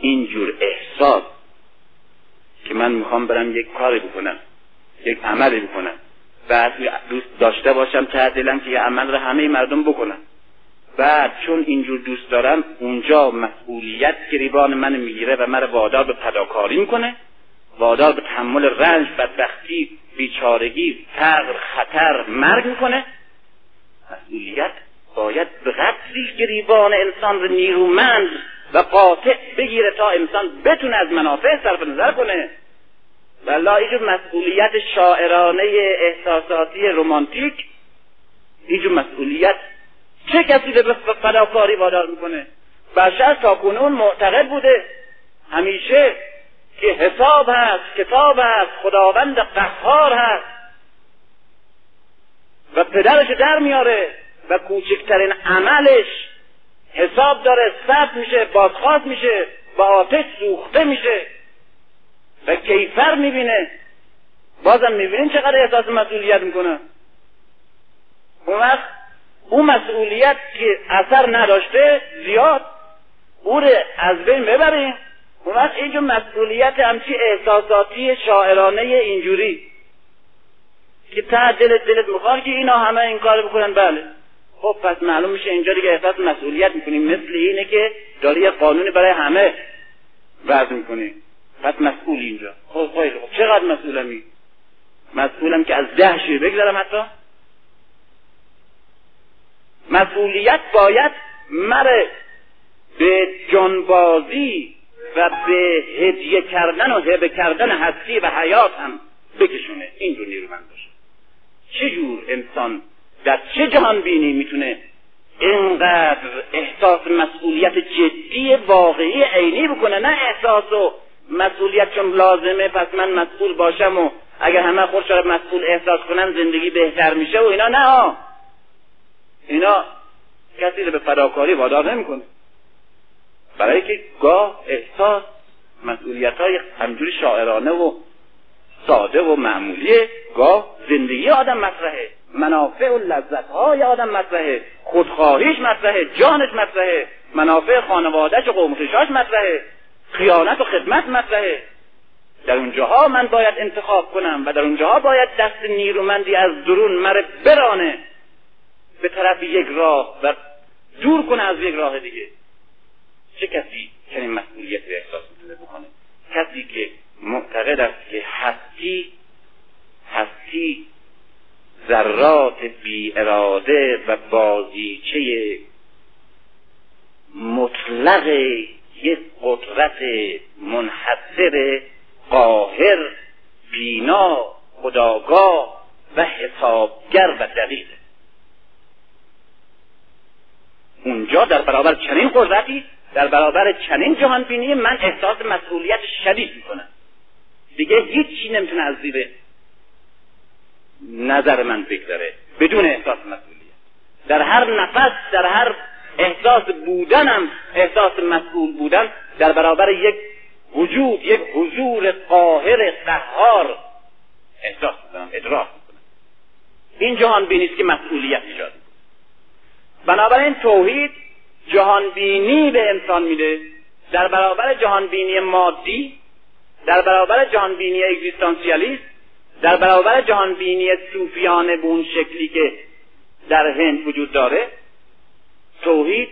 اینجور احساس که من می‌خوام برم یک کاری بکنم یک عملی بکنم بعد دوست داشته باشم تعدیلم که یه عمل رو همه مردم بکنم بعد چون اینجور دوست دارم اونجا مسئولیت گریبان من می‌گیره و من وادار به پداکاری می‌کنه. وادار به تحمل رنج بدبختی بیچارگی فقر خطر مرگ می‌کنه. مسئولیت باید به قدری گریبان انسان رو نیرومند و قاطع بگیره تا انسان بتونه از منافع صرف نظر کنه. ولا اینجور مسئولیت شاعرانه احساساتی رومانتیک اینجور مسئولیت چه کسی به فداکاری وادار می‌کنه؟ بشر تا کنون معتقد بوده. همیشه که حساب هست کتاب هست خداوند قهار هست. و پدرش در میاره. و کوچکترین عملش حساب داره ثبت میشه بازخواست میشه با آتش سوخته میشه و کیفر می‌بینه. بازم می‌بینین چقدر احساس مسئولیت می‌کنه. اون وقت اون مسئولیت که اثر نداشته زیاد او رو از بین ببریم اون وقت اینجور مسئولیت همچی احساساتی شاعرانه اینجوری که ته دلت دلت می‌خواد که اینا همه این کار بکنن. بله. خب پس معلوم میشه اینجا دیگه احساس مسئولیت می‌کنیم. مثل اینه که داره یه قانونی برای همه وضع می‌کنیم پس مسئول اینجا. خب خیلی خب چقدر مسئولمی؟ مسئولم که از ده شیر بگذارم حتی. مسئولیت باید مره به جانبازی و به هدیه کردن و هبه کردن هستی و حیات هم بکشونه. اینجور نیرومند باشه. چجور انسان در چه جهان بینی می‌تونه اینقدر احساس مسئولیت جدی واقعی عینی بکنه؟ نه احساس و مسئولیت چون لازمه پس من مسئول باشم و اگر همه خودش مسئول احساس کنن زندگی بهتر میشه و اینا نه ها. اینا کسی رو به فداکاری وادار نمی‌کنه. برای که گاه احساس مسئولیت های همجوری شاعرانه و ساده و معمولیه گاه زندگی آدم مطرحه. منافع و لذت های آدم مطرحه خودخواهیش مطرحه جانش مطرحه منافع خانوادهش و قومخشاش مطرحه خیانت و خدمت مطرحه. در اونجاها من باید انتخاب کنم و در اونجاها باید دست نیرومندی از درون مره برانه. به طرف یک راه و دور کنه از یک راه دیگه. چه کسی چنین مسئولیت رو احساس می‌تونه بکنه کسی که معتقد است که هستی هستی ذرات بی اراده و بازیچه مطلق یک قدرت منحصر قاهر بینا خداگاه و حسابگر و دقیق اونجا در برابر چنین قدرتی در برابر چنین جهان بینی من احساس مسئولیت شدید می‌کنم. دیگه هیچی نمی‌تونه از زیر نظر من بگذره بدون احساس مسئولیت. در هر نفس در هر احساس بودنم احساس مسئول بودن در برابر یک وجود یک حضور قاهر قهار احساس می‌کنم ادراک می‌کنم. این جهان بینی که مسئولیت ایجاد بنابراین توحید جهان بینی به انسان میده. در برابر جهان بینی مادی در برابر جهان بینی اگزیستانسیالیست در برابر جهان بینی صوفیانه به اون شکلی که در هند وجود داره توحید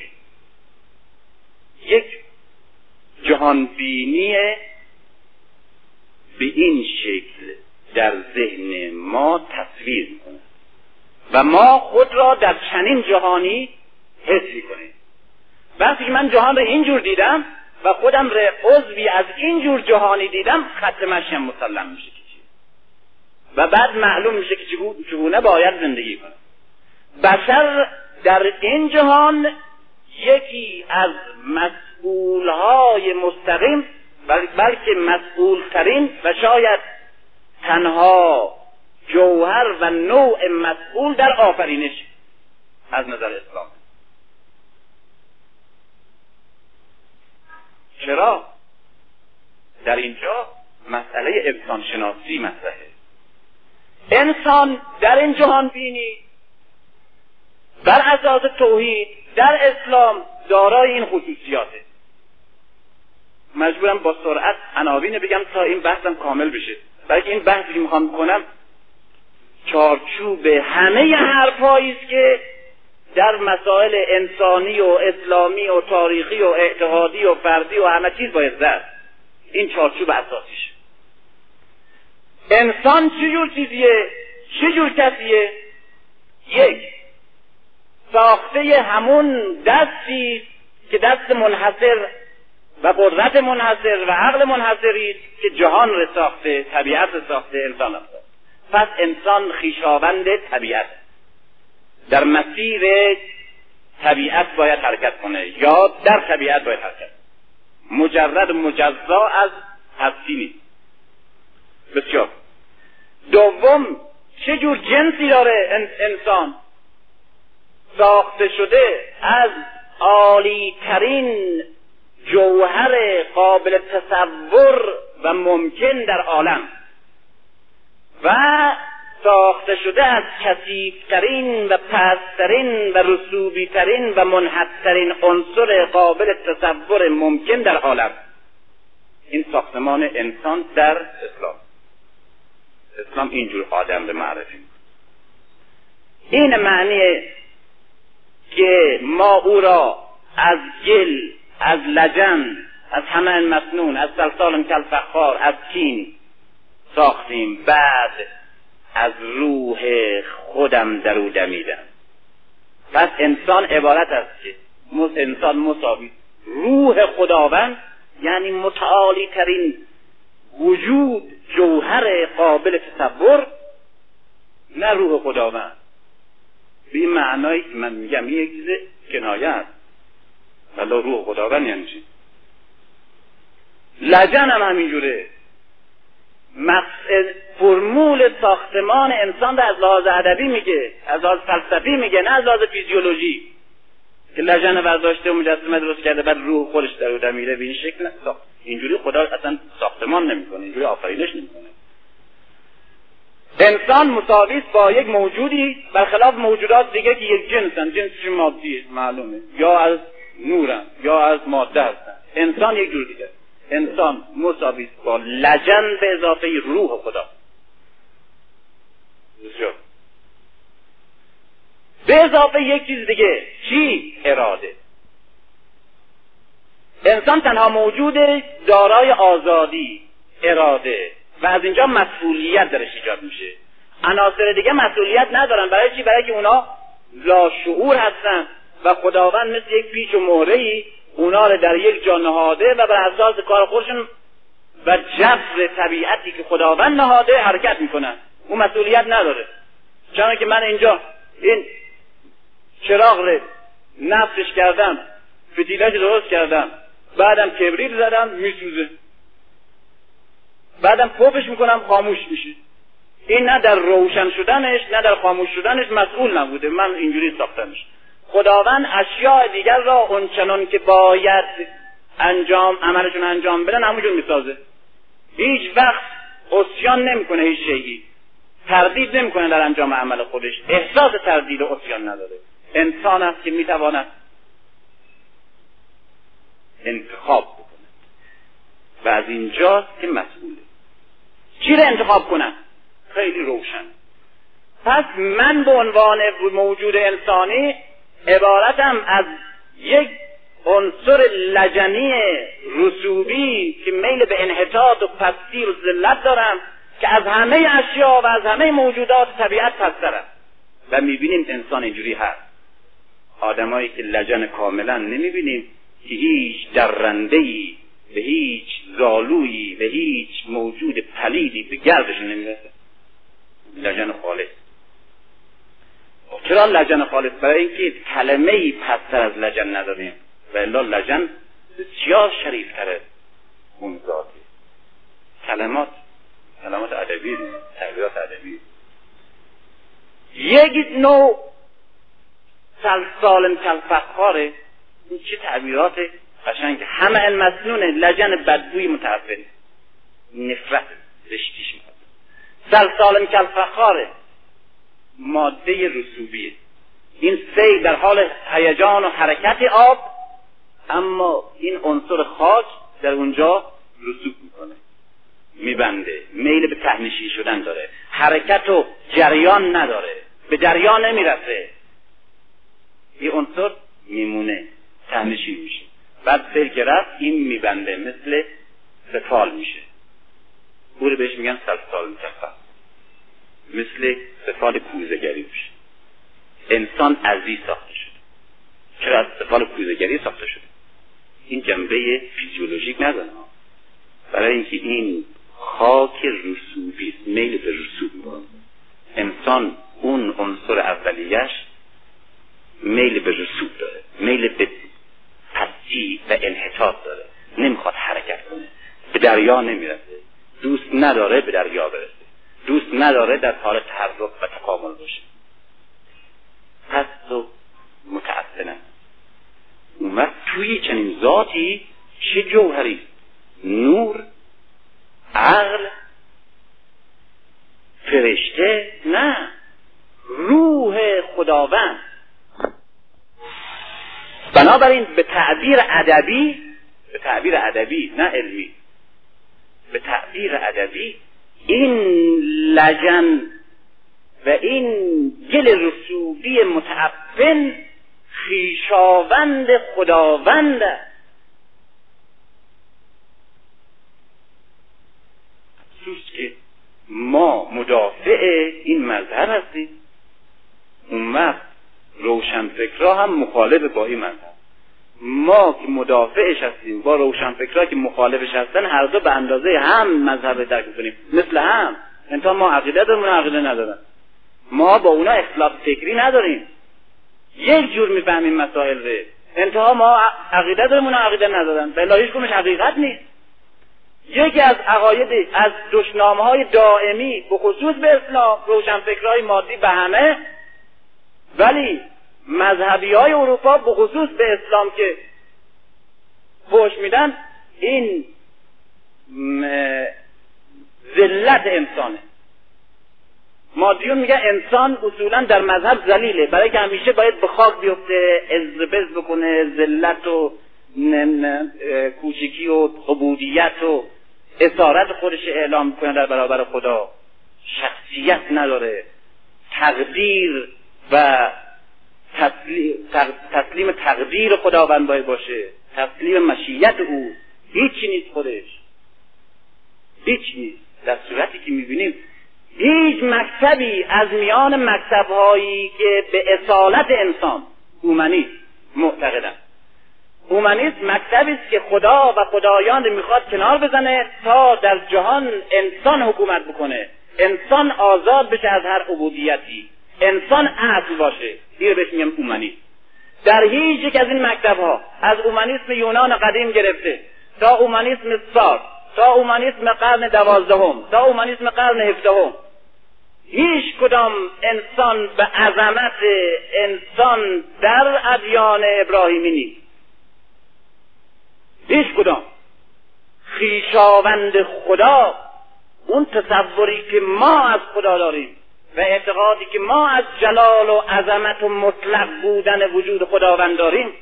یک جهان بینی به این شکل در ذهن ما تصویر می‌کنه و ما خود را در چنین جهانی حس می‌کنیم. وقتی که من جهان را اینجور دیدم و خودم را عضوی از اینجور جهانی دیدم خط مشیم مسلم میشه. و بعد معلوم میشه که چگونه باید زندگی کنه. بشر در این جهان یکی از مسئولهای مستقیم بلکه مسئولترین و شاید تنها جوهر و نوع مسئول در آفرینش از نظر اسلام. چرا؟ در اینجا مسئله انسان شناسی مطرحه. انسان در این جهان بینی بر اساس توحید در اسلام دارای این خصوصیاته مجبورم با سرعت عناوین بگم تا این بحثم کامل بشه. بلکه این بحثی که می‌خوام بکنم چارچوب همه حرفهایی است که در مسائل انسانی و اسلامی و تاریخی و اعتقادی و فردی و همه چیز باید زد این چارچوب اساسیش انسان چجور چیزیه؟ چجور کسیه؟ یک ساخته همون دستی که دست منحصر و قدرت منحصر و عقل منحصری که جهان را ساخته طبیعت را ساخته انسان را پس انسان خیشاوند طبیعت. در مسیر طبیعت باید حرکت کنه یا در طبیعت باید حرکت مجرد مجزا از هستی نیست. بسیار. دوم چه جور جنسی داره انسان؟ ساخته شده از عالی ترین جوهر قابل تصور و ممکن در عالم و ساخته شده از کثیفترین و پسترین و رسوبیترین و منحدترین عنصر قابل تصور ممکن در عالم. این ساختمان انسان در اسلام. اسلام اینجور آدم به معرفی این معنی که ما او را از گل از لجن از همه مسنون از سلسال کلفخار از کین ساختیم بعد از روح خودم در او دمیدم. پس انسان عبارت است که انسان مساوی. روح خداوند یعنی متعالی ترین وجود جوهر قابل تصور نه روح خداوند. به این معنایی من میگم یک چیز کنایه است. ولی روح خداوند یعنی چی؟ لجن هم همینجوره. فرمول ساختمان انسان از لحاظ ادبی میگه از لحاظ فلسفی میگه نه از لحاظ فیزیولوژی. که لجن برداشته و مجسمه درست کرده بعد روح خودش در میره به این شکل اینجوری خدا اصلا ساختمان نمی‌کنه. اینجوری آفرینش نمی‌کنه. انسان مساوی با یک موجودی برخلاف موجودات دیگه که یک جنسن جنسش مادی معلومه؟ یا از نورن یا از ماده هستن انسان یک جور دیگه انسان مساوی با لجن به اضافه روح خدا. بسیار. به اضافه یک چیز دیگه. چی؟ اراده. انسان تنها موجود دارای آزادی اراده. و از اینجا مسئولیت درش ایجاد میشه. عناصر دیگه مسئولیت ندارن. برای چی؟ برای که اونا لاشعور هستن و خداوند مثل یک پیچ و مهره ای اونا رو در یک جا نهاده و بر اساس کار خودشون و جبر طبیعتی که خداوند نهاده حرکت می‌کنن. اون مسئولیت نداره. چون که من اینجا این چراغ نفسش کردم. فتیلش درست کردم. بعدم کبریت زدم میسوزه. بعدم پفش می‌کنم خاموش میشه. این نه در روشن شدنش نه در خاموش شدنش مسئول نبوده. من اینجوری ساختمش. خداوند اشیاء دیگر را اونچنان که باید انجام عملشون انجام بدن همونجور می‌سازه. هیچ وقت اسیان نمی‌کنه هیچ شیعی تردید نمی‌کنه در انجام عمل خودش. احساس تردید و نداره. انسان است که می‌تواند انتخاب بکنه و از اینجاست که مسئوله. چی رو انتخاب کنم؟ خیلی روشن. پس من به عنوان موجود انسانی عبارتم از یک عنصر لجنی رسوبی که میل به انحطاط و پستی و ذلت دارم که از همه اشیا و از همه موجودات طبیعت پسترم و می‌بینیم انسان اینجوری هست. آدمایی که لجن کاملا نمی‌بینیم که هیچ درنده ای به هیچ زالویی به هیچ موجود پلیدی به گردش نمی‌رسه. لجن خالص. چرا لجن خالص؟ برای اینکه کلمه ای پستر از لجن نداریم. و الا لجن بسیار شریفتره. اون ذاتی. کلمات کلمات ادبی تعبیرات ادبی. یک نوع سلسال کلفخاره این چه تعبیرات قشنگ. همه المسنونه لجن بدبوی متعفن. نفرت زشتیش میاد سلسال کلفخاره ماده رسوبیه. این سیل در حال هیجان و حرکت آب اما این عنصر خاک در اونجا رسوب می‌کنه. میبنده. میل به تهنشی شدن داره. حرکت و جریان نداره. به جریان نمی‌رسه. این عنصر میمونه تهنشی میشه؟ بعد سیل که این میبنده مثل سفال میشه. او رو بهش میگن سلسال مکفر مثل سفال کوزگری میشه. انسان ازی ساخته شده. چرا از سفال کوزگری ساخته شده؟ این جنبه فیزیولوژیک نداره. برای اینکه این خاک رسوبی میل به رسوب انسان اون عنصر اولیش میل به رسوب داره میل به پستی و انحطاط داره. نمی‌خواد حرکت کنه. به دریا نمی‌رسه. دوست نداره به دریا برسه. دوست نداره در حال تحرک و تکامل باشه. پس و متعفنه اومد توی چنین ذاتی چه جوهری؟ نور عقل فرشته؟ نه. روح خداوند. بنابراین به تعبیر ادبی به تعبیر ادبی نه علمی. به تعبیر ادبی این لجن و این گل رسوبی متعفن خیشاوند خداوند. افسوس که ما مدافع این مذهب هستیم. اون وقت روشنفکرها هم مخالف با این مذهب. ما که مدافعش هستیم با روشنفکرها که مخالفش هستن هر دو به اندازه هم مذهب درک کنیم مثل هم. انتا ما عقیده داریم عقیده ندارن. ما با اونا اختلاف فکری نداریم. یک جور می‌فهمیم مسائل رو. انتها ما عقیده داریم عقیده ندارن. بلا هیچ حقیقت نیست. یکی از عقاید از دشنامه های دائمی به خصوص به اسلام روشنفکرهای مادی به همه ولی مذهبی های اروپا به خصوص به اسلام که پوش میدن این ذلت انسانه. مادیون میگه انسان اصولا در مذهب ذلیله. برای که همیشه باید به خاک بیفته ازبز بکنه ذلت و کوچکی و عبودیت و اسارت خودش اعلام کنه در برابر خدا. شخصیت نداره. تقدیر و تسلیم تقدیر خداوند باید باشه. تسلیم مشیت او. هیچی نیست خودش. هیچ نیست. در صورتی که می‌بینیم هیچ مکتبی از میان مکتبهایی که به اصالت انسان اومنیست معتقدن اومنیست مکتبی است که خدا و خدایان می‌خواد کنار بزنه تا در جهان انسان حکومت بکنه. انسان آزاد بشه از هر عبودیتی. انسان اصل باشه. دیر بهش میگم اومنیست در هیچ یک از این مکتب ها از اومنیسم یونان قدیم گرفته تا اومنیسم سار تا اومنیسم قرن دوازدهم تا اومنیسم قرن هفدهم هیچ کدام انسان به عظمت انسان در ادیان ابراهیمی نیست. هیچ کدام. خیشاوند خدا اون تصوری که ما از خدا داریم. و اعتقادی که ما از جلال و عظمت و مطلق بودن وجود خداوند داریم.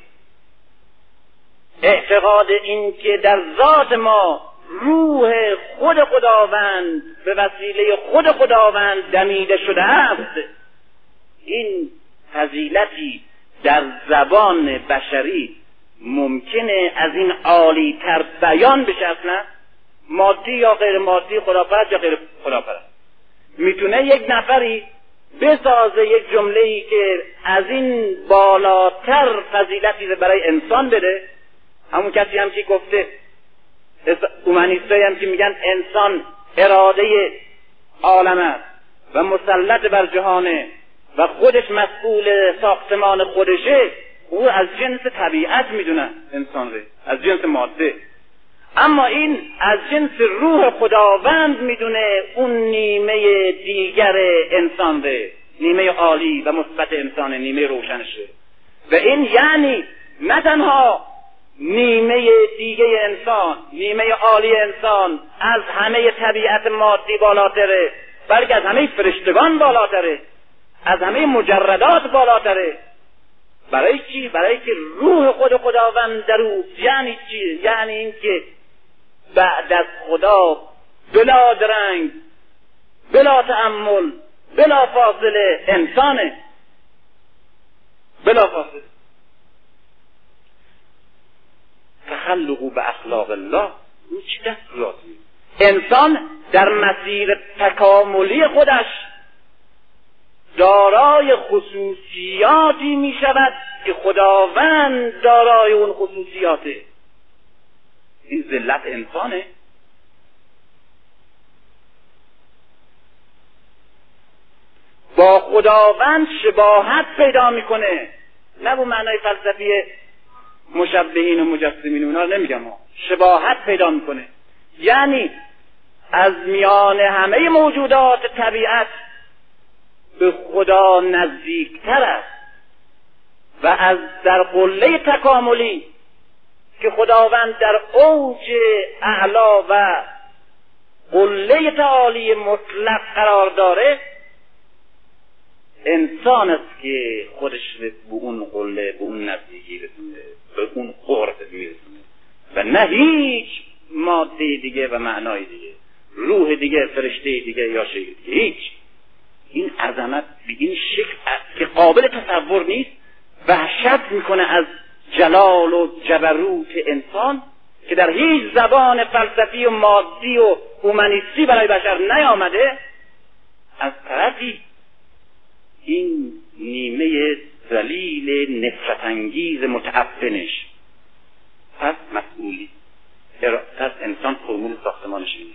اعتقاد این که در ذات ما روح خود خداوند به وسیله خود خداوند دمیده شده است این فضیلتی در زبان بشری ممکنه از این عالی تر بیان بشه اصلا؟ مادی یا غیر مادی خداپرست یا غیر خداپرست می‌تونه یک نفری بسازه یک جمله ای که از این بالاتر فضیلتی برای انسان بده. همون کسی هم که گفته اومانیستایی هم که میگن انسان اراده عالم است و مسلط بر جهانه و خودش مسئول ساختمان خودشه او از جنس طبیعت می‌دونه انسان رو از جنس ماده. اما این از جنس روح خداوند می‌دونه اون نیمه دیگر انسان ره. نیمه عالی و مثبت انسان نیمه روشنشه و این یعنی نه تنها نیمه دیگه انسان نیمه عالی انسان از همه طبیعت مادی بالاتره بلکه از همه فرشتگان بالاتره از همه مجردات بالاتره برای چی؟ برای که روح خود خداوند در او یعنی چی؟ یعنی اینکه بعد از خدا بلا درنگ بلا تأمل بلا فاصله انسانه. بلا فاصله. تخلقو به اخلاق الله این چی دست انسان در مسیر تکاملی خودش دارای خصوصیاتی می شود که خداوند دارای اون خصوصیاته. این ذلت انسانه. با خداوند شباهت پیدا می‌کنه. نه به معنای فلسفی مشبهین و مجسمین اونا رو نمیگم شباهت پیدا می‌کنه. یعنی از میان همه موجودات طبیعت به خدا نزدیکتر است و از در قله تکاملی که خداوند در اوج اعلا و قله تعالی مطلق قرار داره انسان است که خودش به اون قله به اون نزدیکی رسونه به اون قرب میرسونه و نه هیچ ماده دیگه و معنای دیگه روح دیگه فرشته دیگه یا شی هیچ. این عظمت به این شکل که قابل تصور نیست وحشت می‌کنه از جلال و جبروت انسان که در هیچ زبان فلسفی و مادی و اومانیستی برای بشر نیامده از طرفی این نیمه ذلیل نفرت انگیز متعفنش. پس مسئولی. پس انسان فرمول ساختمانش اینه.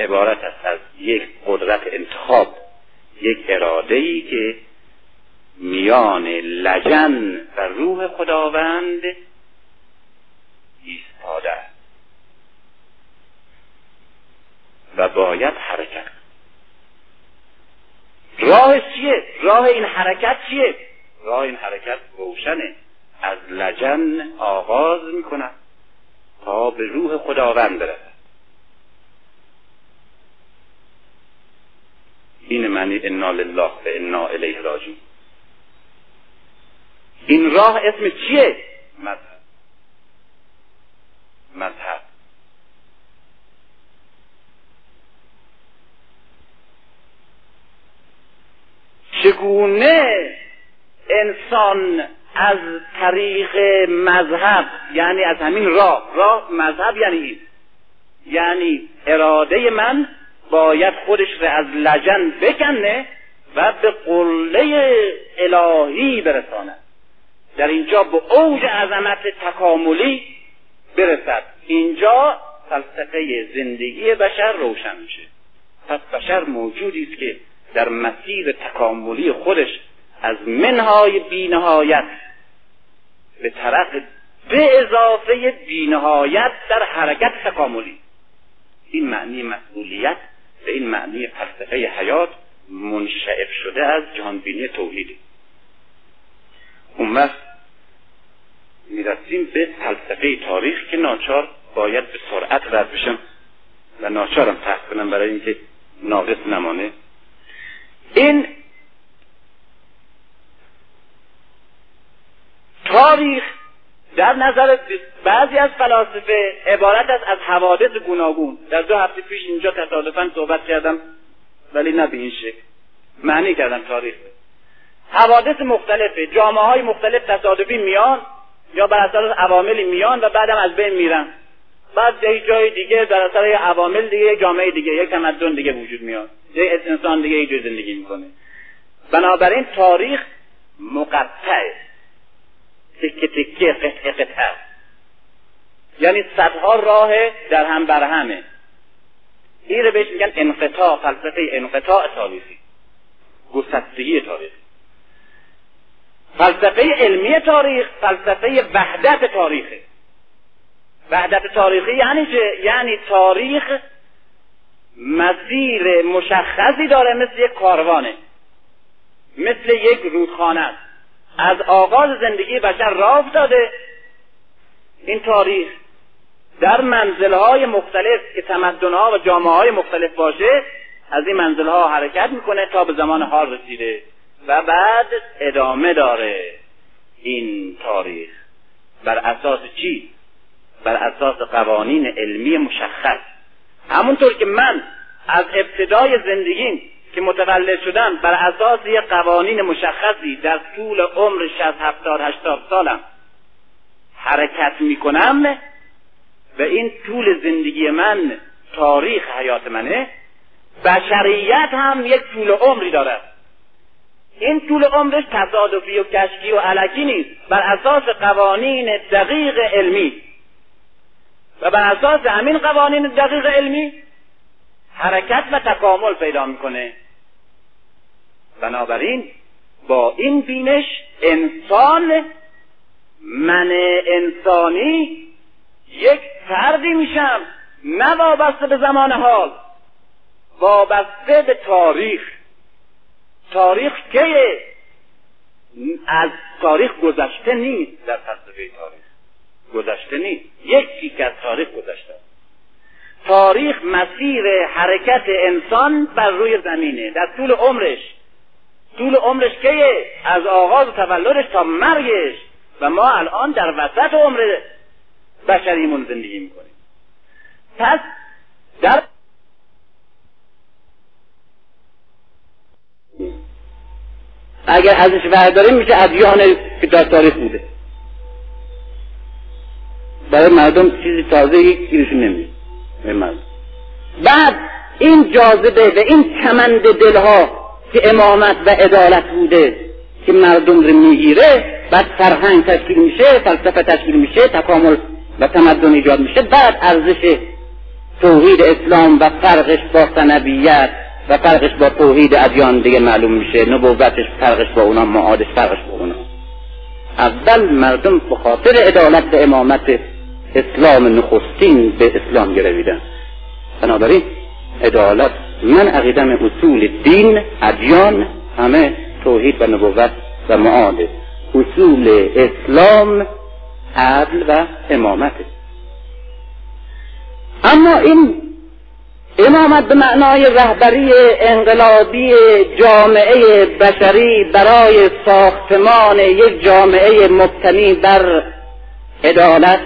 عبارت است از یک قدرت انتخاب یک اراده ای که میان لجن و روح خداوند ایستاده و باید حرکت. راه چیه؟ راه این حرکت چیه؟ راه این حرکت روشنه. از لجن آغاز می‌کنن تا به روح خداوند برسد این معنی انا لله و انا الیه راجعون. این راه اسم چیه؟ مذهب. مذهب. چگونه انسان از طریق مذهب یعنی از همین راه راه مذهب یعنی این یعنی اراده من باید خودش را از لجن بکنه و به قله الهی برساند در اینجا به اوج عظمت تکاملی برسد. اینجا فلسفه زندگی بشر روشن میشه. پس بشر موجودی است که در مسیر تکاملی خودش از منهای بینهایت به طرف به اضافه بینهایت در حرکت تکاملی. این معنی مسئولیت به این معنی فلسفه حیات منشعب شده از جهانبینی توحیدی اون وقت می‌رسیم به فلسفه تاریخ که ناچار باید به سرعت رد بشم و ناچارم تحت کنم برای اینکه ناقص نمانه. این تاریخ در نظر بعضی از فلاسفه عبارت است از حوادث گوناگون. در دو هفته پیش اینجا تصادفا صحبت کردم ولی نه به این شکل. معنی کردم تاریخ. حوادث مختلفه جامعه های مختلف تصادفی میان یا بر اساس عواملی میان و بعدم از بین میرن. بعد یک جای دیگه در اثر عوامل دیگه جامعه دیگه یک تمدن دیگه وجود میاد. یک انسان دیگه یک زندگی می‌کنه. بنابراین تاریخ مقطعه. تکه تکه قطعه قطعه. یعنی صدها راه در هم بر همه. این رو بهش میگن انقطاع فلسفه انقطاع تاریخی. گسستگی تاریخی. فلسفه علمی تاریخ فلسفه وحدت تاریخه. وحدت تاریخی یعنی چه؟ یعنی تاریخ مسیر مشخصی داره مثل یک کاروانه مثل یک رودخانه است. از آغاز زندگی بشر راه افتاده. این تاریخ در منزلهای مختلف که تمدنها و جامعه های مختلف باشه از این منزلها حرکت می‌کنه تا به زمان حال رسیده. و بعد ادامه داره این تاریخ. بر اساس چی؟ بر اساس قوانین علمی مشخص. همونطور که من از ابتدای زندگیم که متولد شدم بر اساس یک قوانین مشخصی در طول عمر 60 70 80 سالم حرکت می‌کنم و این طول زندگی من تاریخ حیات منه بشریت هم یک طول عمری دارد این طول عمرش تصادفی و کشکی و علکی نیست. بر اساس قوانین دقیق علمی. و بر اساس همین قوانین دقیق علمی حرکت و تکامل پیدا می‌کنه. بنابراین با این بینش انسان من انسانی یک فردی میشم. نه وابسته به زمان حال. وابسته به تاریخ. تاریخ که از تاریخ گذشته نیست. در فلسفه تاریخ. گذشته نیست. یک چیز از تاریخ گذشته تاریخ مسیر حرکت انسان بر روی زمینه. در طول عمرش. طول عمرش که از آغاز تولدش تا مرگش. و ما الان در وسط عمر بشریمون زندگی می‌کنیم. پس در اگر ازش وحداریم میشه ادیان که در تاریخ بوده. برای مردم چیزی تازه گیرشون نمیده بعد این جاذبه و این کمند دلها که امامت و عدالت بوده که مردم رو می‌گیره بعد فرهنگ تشکیل میشه فلسفه تشکیل میشه تکامل و تمدن ایجاد میشه بعد ارزش توحید اسلام و فرقش با سنبیت و فرقش با توحید ادیان دیگه معلوم میشه. نبوتش فرقش با اونا معادش فرقش با اونا. اول مردم به خاطر عدالت و امامت اسلام نخستین به اسلام گرویدن. بنابراین عدالت من عقیدم اصول دین ادیان همه توحید و نبوت و معاد. اصول اسلام عدل و امامت. اما این امامت به معنای رهبری انقلابی جامعه بشری برای ساختمان یک جامعه مبتنی بر عدالت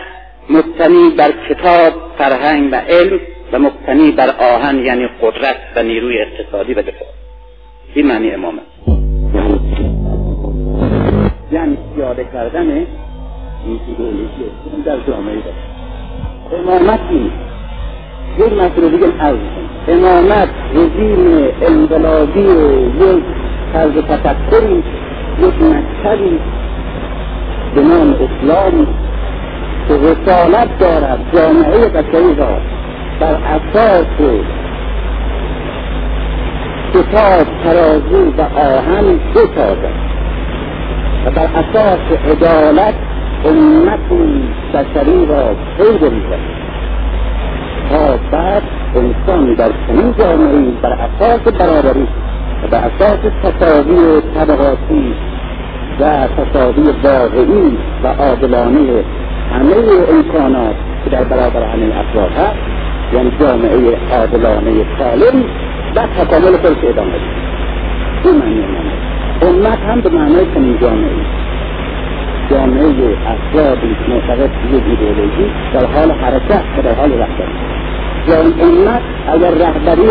مبتنی بر کتاب فرهنگ و علم و مبتنی بر آهن یعنی قدرت و نیروی اقتصادی و دفاع. این معنی امامت یعنی پیاده کردن این در جامعه. بشر امامت این یک مسئله دیگه عرض امامت رژیم انقلابی یک طرز تفکری یک مکتبی به نام اسلام که رسالت دارد جامعه بشری را بر اساس کتاب ترازو و آهن بسازد و بر اساس عدالت امت بشری را پی می‌زند تا بعد انسان در چنین جامعه بر اساس برابری و بر اساس تصاوی طبقاتی و تصاوی واقعی و عادلانه همه امکانات که در برابر همه افراد هست یعنی جامعه عادلانه سالم و تکامل خودش ادامه این معنی امت هم به معنای چنین جامعه جامعه افرادی معتقد به ایدئولوژی در حال حرکت و در حال رفتن. جان امت اگر رهبری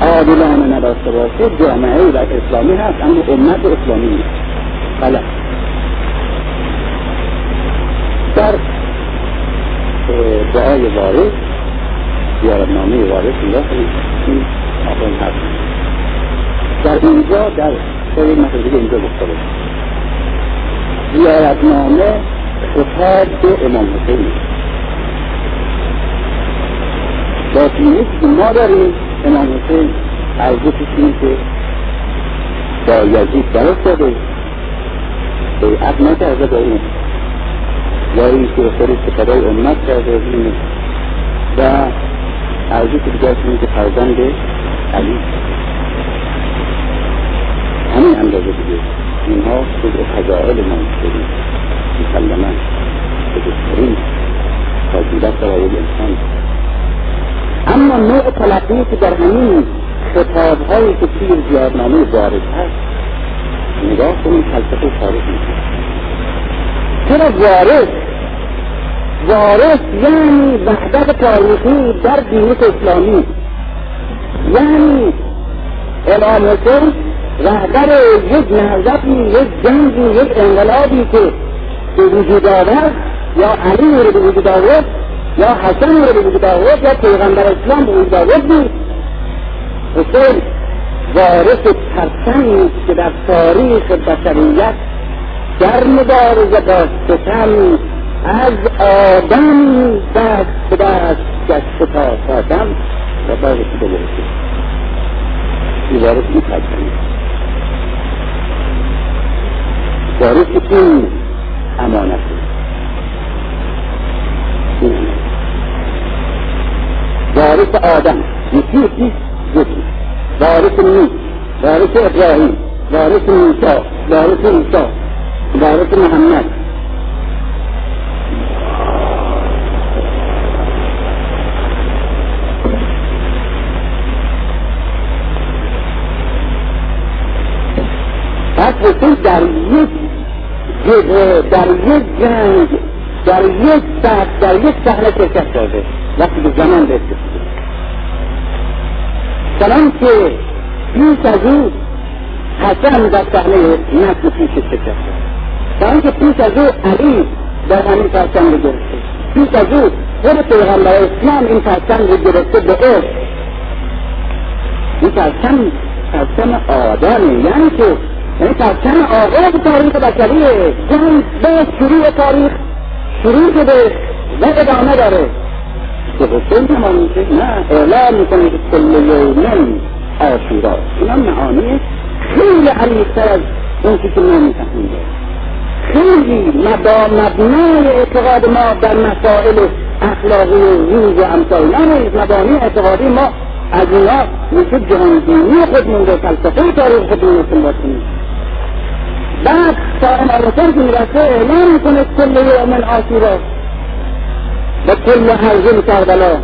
عادلانه نداشته باشه جامعه و اسلامی هست اما امت اسلامی نیست. بله. در دعای وارث زیارتنامه وارث الله این آخرین هست. در اینجا در سری مسئله اینجا گفته بود. زیارتنامه خطاب به امام حسین با که ما داریم امام حسین ارزشش اینه که با یزید درست داده بیعت نکرده با اون یا این که خودش فدای امت کرده اینه و ارزش دیگه اینه که فرزند علی. همین اندازه دیگه. اینها جزء فضائل ما شدیم مسلما بزرگترین فضیلت برای انسان. اما نوع تلقی که در همین خطاب هایی که توی زیادنامه وارد هست نگاه کنید فلسفه تاریخ میشه چرا وارث وارث یعنی وحدت تاریخی در دینت اسلامی. یعنی امام حسین رهبر یک نهضتی یک جنگی یک انقلابی که به وجود آورد یا علی رو به وجود آورد یا حسن رو به وجود آورد یا پیغمبر اسلام به وجود آورد بود. حسین وارث پرچمی که در تاریخ بشریت در مبارزه با ستم از آدم دست به دست گشت تا آدم. و با رسیده برسید این وارث این وارث داره که این امانت وارث آدم یکی یکی یکی وارث نوح وارث ابراهیم وارث موسی وارث عیسی وارث محمد. بعد در یک در یک جنگ در یک سخت در یک صحنه شرکت کرده. وقتی به زمان رسید. سلام که پیش از او حسن در صحنه نفس پیش شرکت کرد سلام که پیش از او علی در همین پرچم رو گرفته. پیش از او خود پیغمبر اسلام این پرچم رو گرفته به عشق این پرچم پرچم آدمه یعنی که یعنی پرچم آغاز تاریخ بشریه جنگ به شروع تاریخ شروع شده و ادامه داره. که حسین هم نه اعلام می‌کنه که کل یومن آشورا. اینا معانی خیلی عمیقتر از اون که ما می‌فهمیم. خیلی مبا مبنای اعتقاد ما در مسائل اخلاقی و روز و امثال. نه مبانی اعتقادی ما از اینا میشه جهانبینی خودمون رو فلسفه تاریخ خودمون رو کنیم. بعد فأمرتك الرسول لا يكون كل يوم عاشرة بكل هزيمة كربلاء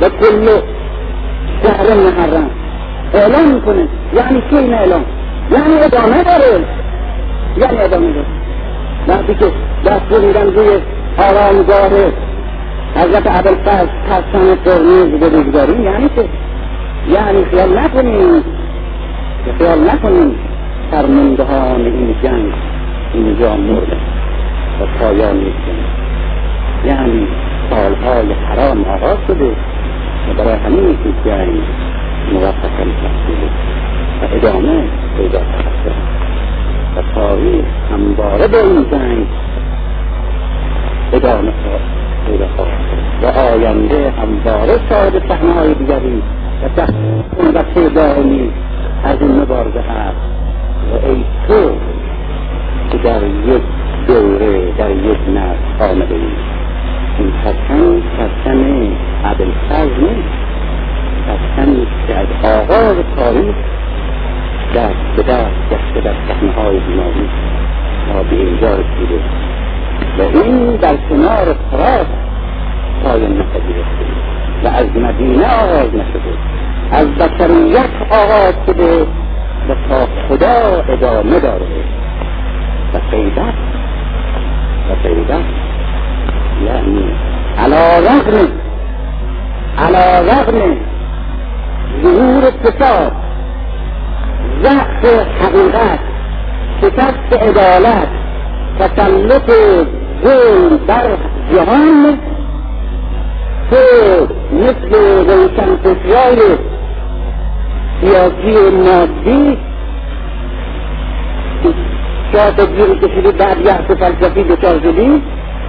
بكل شهر محرم إعلان کنه یعنی چی این إعلان. یعنی ادامه داره یعنی ادامه لا وقتی که دست بریدن حرام جاري. حضرت عبالفرز حسن قرمز به روزگاری یعنی که یعنی خیال نکنیم خیال نکنیم فرماندهان این جنگ اینجا مرد و پایان نیستن یعنی سالهای حرام آغاز شده و برای همین که جنگ موفقا تحصیل و ادامه پیدا کرده. و تاریخ همواره به این جنگ ادامه پیدا و آینده همواره شاهد صحنههای دیگری و تحصیل و پیدایی از این مبارزه هست. و ای تو که در یک دوره در یک نسل آمده ای. این پسند عدل فرض نیست. پسند که از آغاز تاریخ دست به دست دست در صحنه های بیماری تا به اینجا رسیده. و این در کنار فراس پایان نپذیرفته. و از مدینه آغاز نشده. از بشریت آغاز شده. و تا خدا ادامه داره. و قیدت و قیدت یعنی علا رغم علا رغم ظهور فساد ضعف حقیقت شکست عدالت تسلط ظلم بر جهان که مثل روشنفکرای سیاسی مادی شاید تدبیر کشیدی بعد یحس فلسفی دچار شدی؟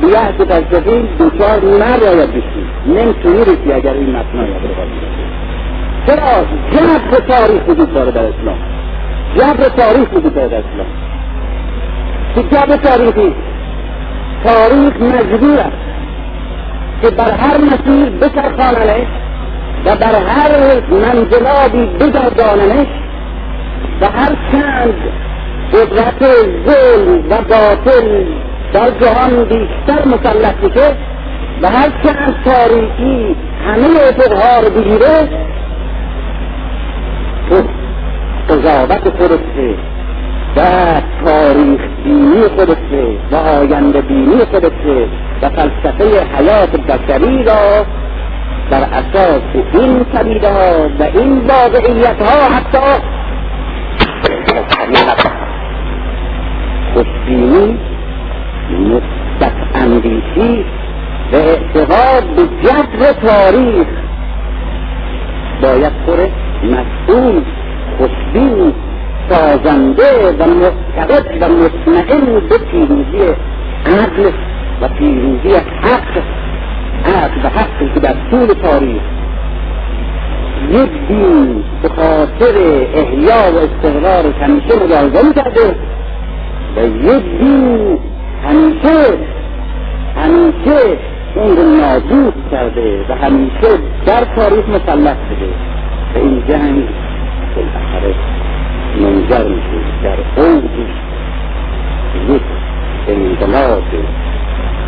یحس فلسفی دچار نباید بشی. نمی‌تونی رسی اگر این متنای رو چرا؟ جبر تاریخ وجود داره در اسلام. جبر تاریخ وجود داره در اسلام. که جبر تاریخی تاریخ مجبور است که بر هر مسیر بچرخاننش و بر هر منزلابی بگرداننش و هر چند قدرت ظلم و باطل در جهان بیشتر مسلط بشه و هر چند تاریکی همه افقها رو بگیره قضاوت خودشه و تاریخ بینی خودشه و آینده بینی خودشه و فلسفه حیات بشری را بر اساس این پدیده ها و این واقعیت ها حتی. خوشبینی مثبت اندیشی و اعتقاد به جبر تاریخ. باید پر مسئول خوشبین سازنده و معتقد و مطمئن به پیروزی عدل و پیروزی حق. عقل و حقی که در طول تاریخ یک دین به خاطر احیا و استقرار همیشه مبارزه کرده و یک دین همیشه همیشه اون رو نابود کرده و همیشه در تاریخ مسلط شده و این جنگ بالاخره منجر میشه. در اوج یک انقلاب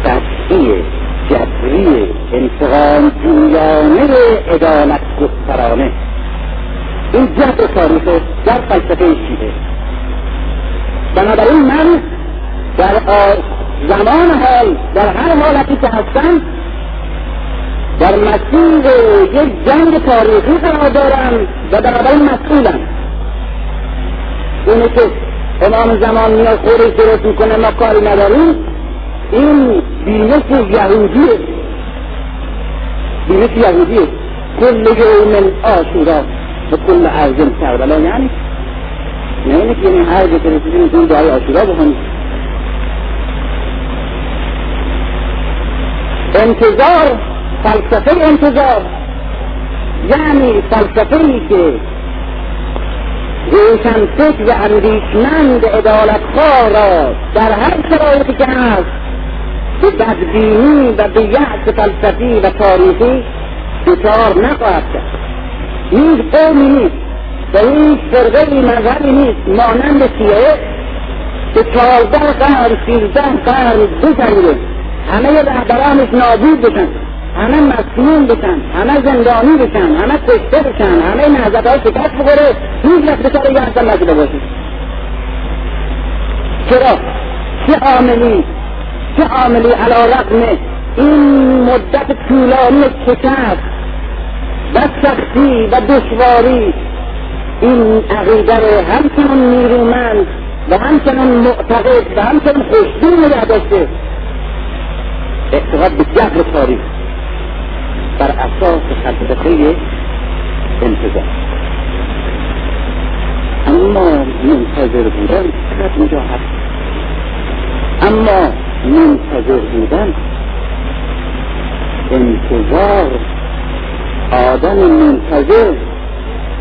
قطعی جبری انتقام جویانه عدالت گسترانه. این جبر تاریخ در فلسفه شیعه بنابراین من در زمان حال در هر حالتی که هستم در مسیر یک جنگ تاریخی قرار دارم و بنابراین مسئولم. اینه که امام زمان میاد خودش درست می‌کنه ما کاری نداریم. این بینش یهودیه. بینش یهودیه. کل یوم آشورا و کل ارزم کربلا یعنی؟ نه اینه که این هر جا که رسیدیم می‌تونیم دعای آشورا بکنیم انتظار فلسفه انتظار. یعنی فلسفه ای که روشن فکر و اندیشمند عدالتخواه را در هر شرایطی که هست به بدبینی و به یعص فلسفی و تاریخی دچار نخواهد کرد. هیچ قومی نیست. و هیچ فرقه مذهبی نیست. مانند شیعه که چهارده قرن سیزده قرن بجنگه همه رهبرانش نابود بشن. همه مسموم بشن. همه زندانی بشن. همه کشته بشن. همه های شکست بخوره. هیچ وقت بچاره یه اصلا نشده باشه چرا؟ چه عاملی؟ چه عاملی علا رقم این مدت طولانی شکست و سختی و دشواری این عقیده رو همچنان نیرومند و همچنان معتقد و همچنان خوشبین نگه داشته. اعتقاد به جبر تاریخ بر اساس فلسفه انتظار. اما منتظر بودن فقط اینجا اما منتظر بودن انتظار آدم منتظر.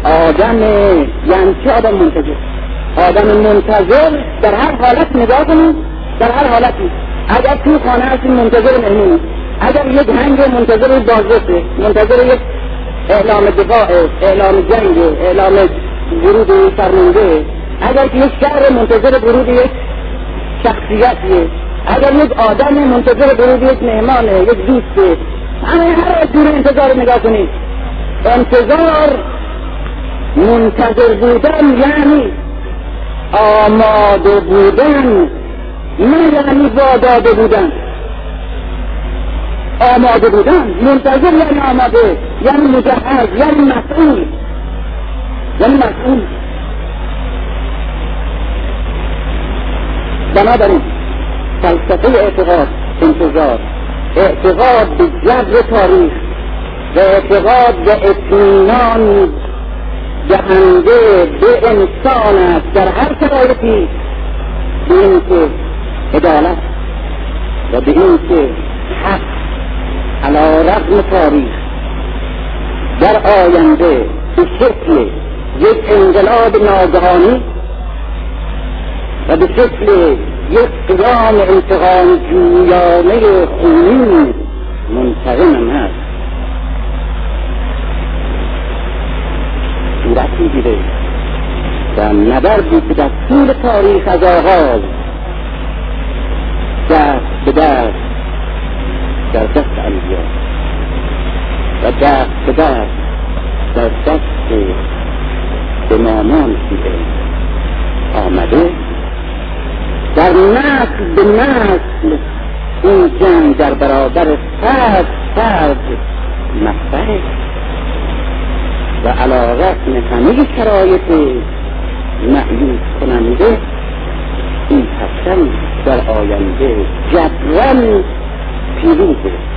آدم یعنی چه آدم منتظر. آدم منتظر در هر حالت نگاه کنید در هر حالتی اگر توی خانه هستی منتظر مهمونی. اگر یک هنگ منتظر بازرسه منتظر یک اعلام دفاع اعلام جنگ اعلام ورود فرمانده. اگر یک شهر منتظر ورود یک شخصیتیه اگر یک آدم منتظر ورود یک مهمانه یک دوسته همه هر جور انتظار نگاه کنید. انتظار منتظر بودن یعنی آماده بودن نه یعنی واداده بودن. آماده بودن منتظر یعنی آماده یعنی مجهز یعنی مسئول یعنی مسئول بنابراین فلسفه اعتقاد انتظار. اعتقاد به جبر تاریخ و اعتقاد به اطمینان دهنده به انسان است. در هر شرایطی به اینکه عدالت و به اینکه حق علا رقم تاریخ در آینده به شکل یک انقلاب ناگهانی و به شکل یک قیام انتقام جویانه خونین منتقم هست صورت می‌گیره. و نبردی که در طول تاریخ از آغاز دست به دست در دست انبیا و دست به دست در دست امامان دیده آمده در نسل به نسل این جنگ در برابر فرد فرد مطبعه و علا رقم همه شرایط معیوز کننده این حسن در آینده جبران پیروزه